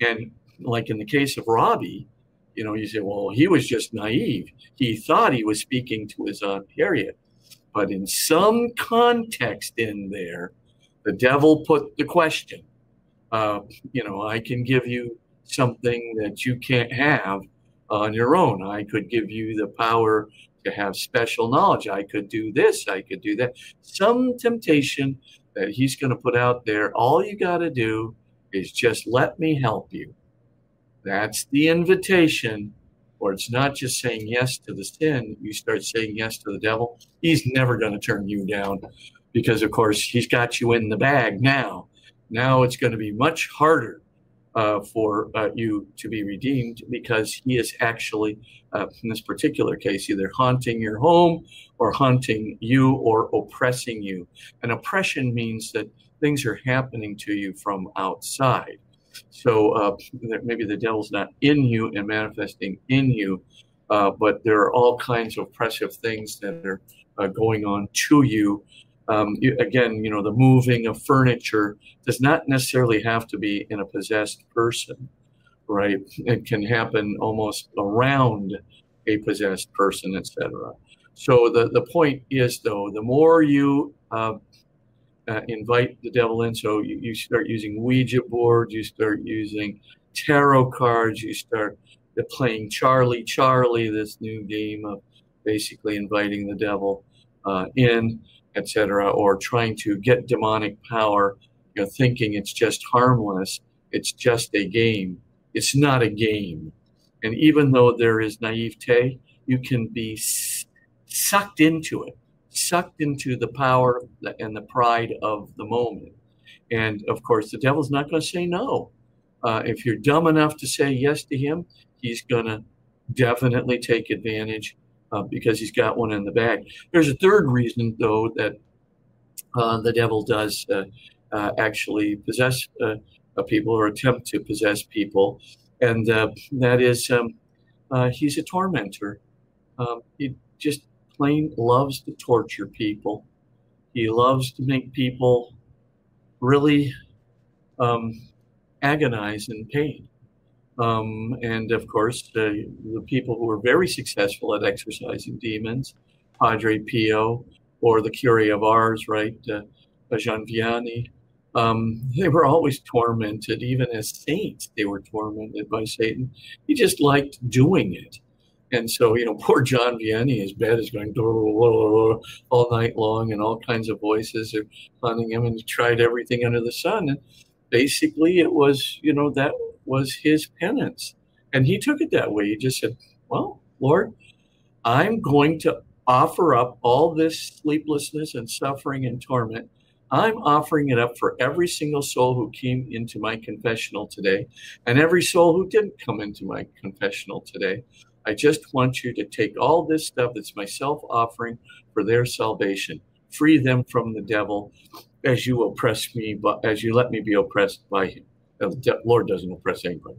And like in the case of robbie you know you say well he was just naive. He thought he was speaking to his uh, aunt harriet but in some context in there the devil put the question uh, you know, I can give you something that you can't have on your own. I could give you the power to have special knowledge. I could do this, I could do that. Some temptation that he's going to put out there. All you got to do is just let me help you. That's the invitation. It's not just saying yes to the sin. You start saying yes to the devil. He's never going to turn you down because, of course, he's got you in the bag now. Now it's going to be much harder uh, for uh, you to be redeemed because he is actually, uh, in this particular case, either haunting your home or haunting you or oppressing you. And oppression means that things are happening to you from outside. So uh, maybe the devil's not in you and manifesting in you, uh, but there are all kinds of oppressive things that are uh, going on to you. Um, you. Again, you know, the moving of furniture does not necessarily have to be in a possessed person, right? It can happen almost around a possessed person, etc. So the, the point is, though, the more you uh, uh, invite the devil in, so you, you start using Ouija boards, you start using tarot cards, you start playing Charlie Charlie, this new game of basically inviting the devil uh, in, etc., or trying to get demonic power, you know, thinking it's just harmless, it's just a game. It's not a game. And even though there is naivete, you can be sucked into it, sucked into the power and the pride of the moment. And of course, the devil's not going to say no. Uh, if you're dumb enough to say yes to him, he's going to definitely take advantage uh, because he's got one in the bag. There's a third reason, though, that uh, the devil does uh, uh, actually possess uh, people or attempt to possess people, and that is um, he's a tormentor. Um, he just plain loves to torture people. He loves to make people really um, agonize in pain. Um, and of course, uh, the people who were very successful at exorcising demons, Padre Pio or the Curé of Ars, right, uh, Jean Vianney, um, they were always tormented. Even as saints, they were tormented by Satan. He just liked doing it. And so, you know, poor John Vianney, his bed is going all night long, and all kinds of voices are haunting him, and he tried everything under the sun. And basically, it was, you know, that was his penance. And he took it that way. He just said, Well, Lord, I'm going to offer up all this sleeplessness and suffering and torment. I'm offering it up for every single soul who came into my confessional today and every soul who didn't come into my confessional today. I just want you to take all this stuff that's my self offering for their salvation, free them from the devil as you oppress me, but as you let me be oppressed by him. The Lord doesn't oppress anybody.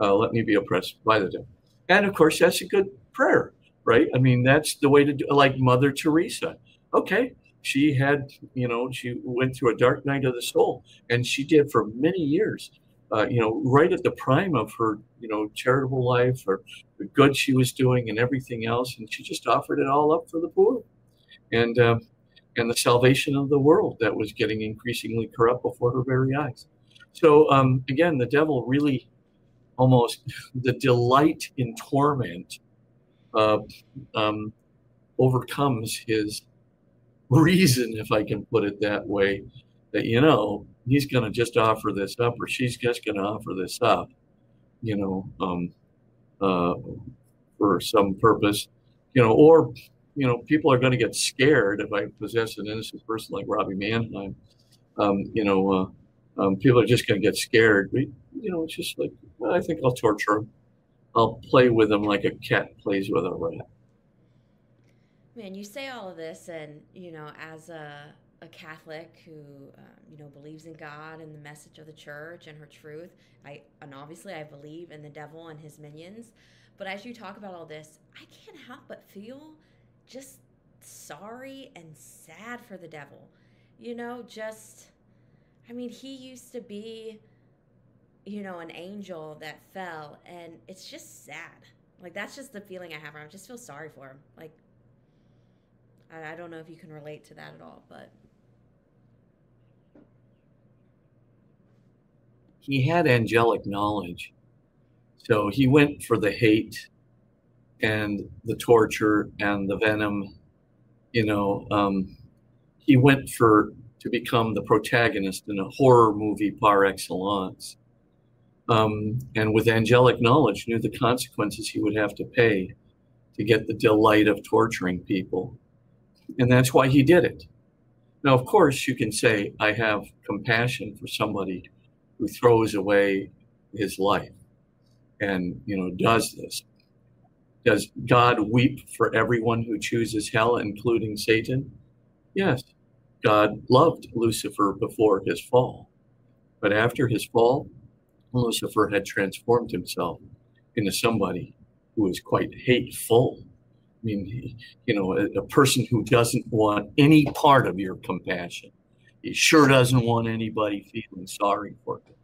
Uh, let me be oppressed by the devil. And of course, that's a good prayer, right? I mean, that's the way to do like Mother Teresa. Okay, she had, you know, she went through a dark night of the soul, and she did for many years. Uh, you know, right at the prime of her, you know, charitable life or the good she was doing and everything else, and she just offered it all up for the poor, and uh, and the salvation of the world that was getting increasingly corrupt before her very eyes. So um, again, the devil really almost the delight in torment uh, um, overcomes his reason, if I can put it that way, that you know he's going to just offer this up, or she's just going to offer this up, you know, um, uh, for some purpose, you know, or you know, people are going to get scared if I possess an innocent person like Robbie Mannheim. Um, you know, uh, um, people are just going to get scared. But, you know, it's just like, well, I think I'll torture him. I'll play with him like a cat plays with a rat. Man, you say all of this, and, you know, as a, a Catholic who, um, you know, believes in God and the message of the church and her truth, I, and obviously I believe in the devil and his minions. But as you talk about all this, I can't help but feel just sorry and sad for the devil. You know, just I mean, he used to be, you know, an angel that fell, and it's just sad. Like that's just the feeling I have. I just feel sorry for him. Like I, I don't know if you can relate to that at all, but he had angelic knowledge, so he went for the hate and the torture and the venom. You know, um, he went for to become the protagonist in a horror movie par excellence. Um, and with angelic knowledge, knew the consequences he would have to pay to get the delight of torturing people. And that's why he did it. Now, of course, you can say, I have compassion for somebody who throws away his life and, you know, does this. Does God weep for everyone who chooses hell, including Satan? Yes. God loved Lucifer before his fall. But after his fall, Lucifer had transformed himself into somebody who is quite hateful. I mean, you know, a, a, person who doesn't want any part of your compassion. He sure doesn't want anybody feeling sorry for him.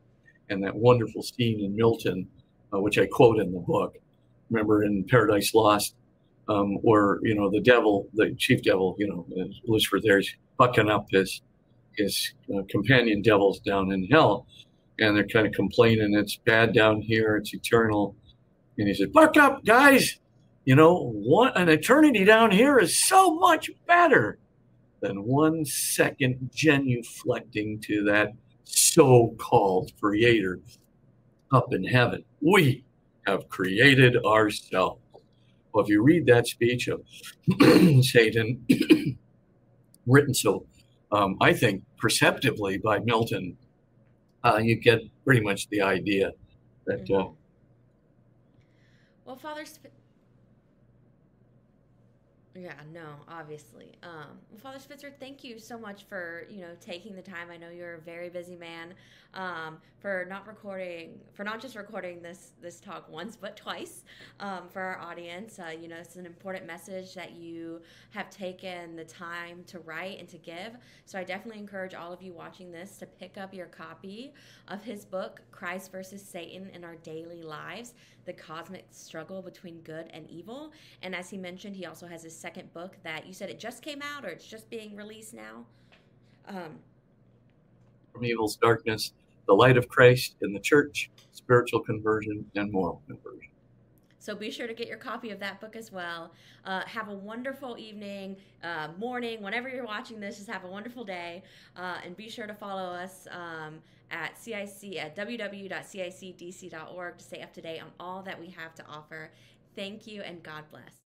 And that wonderful scene in Milton, uh, which I quote in the book, remember in Paradise Lost, um, where you know the devil, the chief devil, you know, Lucifer there's bucking up his his uh, companion devils down in hell, and they're kind of complaining it's bad down here, it's eternal, and he said, "Buck up, guys! You know, what an eternity down here is so much better than one second genuflecting to that so-called creator up in heaven. We have created ourselves." Well, if you read that speech of Satan, written so, um, I think, perceptively by Milton, uh, you get pretty much the idea that. Uh, mm-hmm. well, Father, yeah, no, obviously. Um, well, Father Spitzer, thank you so much for you know taking the time. I know you're a very busy man. Um, for not recording, for not just recording this this talk once but twice um, for our audience. Uh, you know, it's an important message that you have taken the time to write and to give. So I definitely encourage all of you watching this to pick up your copy of his book, Christ versus Satan in Our Daily Lives the cosmic struggle between good and evil. And as he mentioned, he also has his second book that you said it just came out or it's just being released now. Um, From evil's darkness, the light of Christ in the church, spiritual conversion, and moral conversion. So be sure to get your copy of that book as well. Uh, have a wonderful evening, uh, morning, whenever you're watching this. Just have a wonderful day, uh, and be sure to follow us um, at CIC at www.cicdc.org to stay up to date on all that we have to offer. Thank you, and God bless.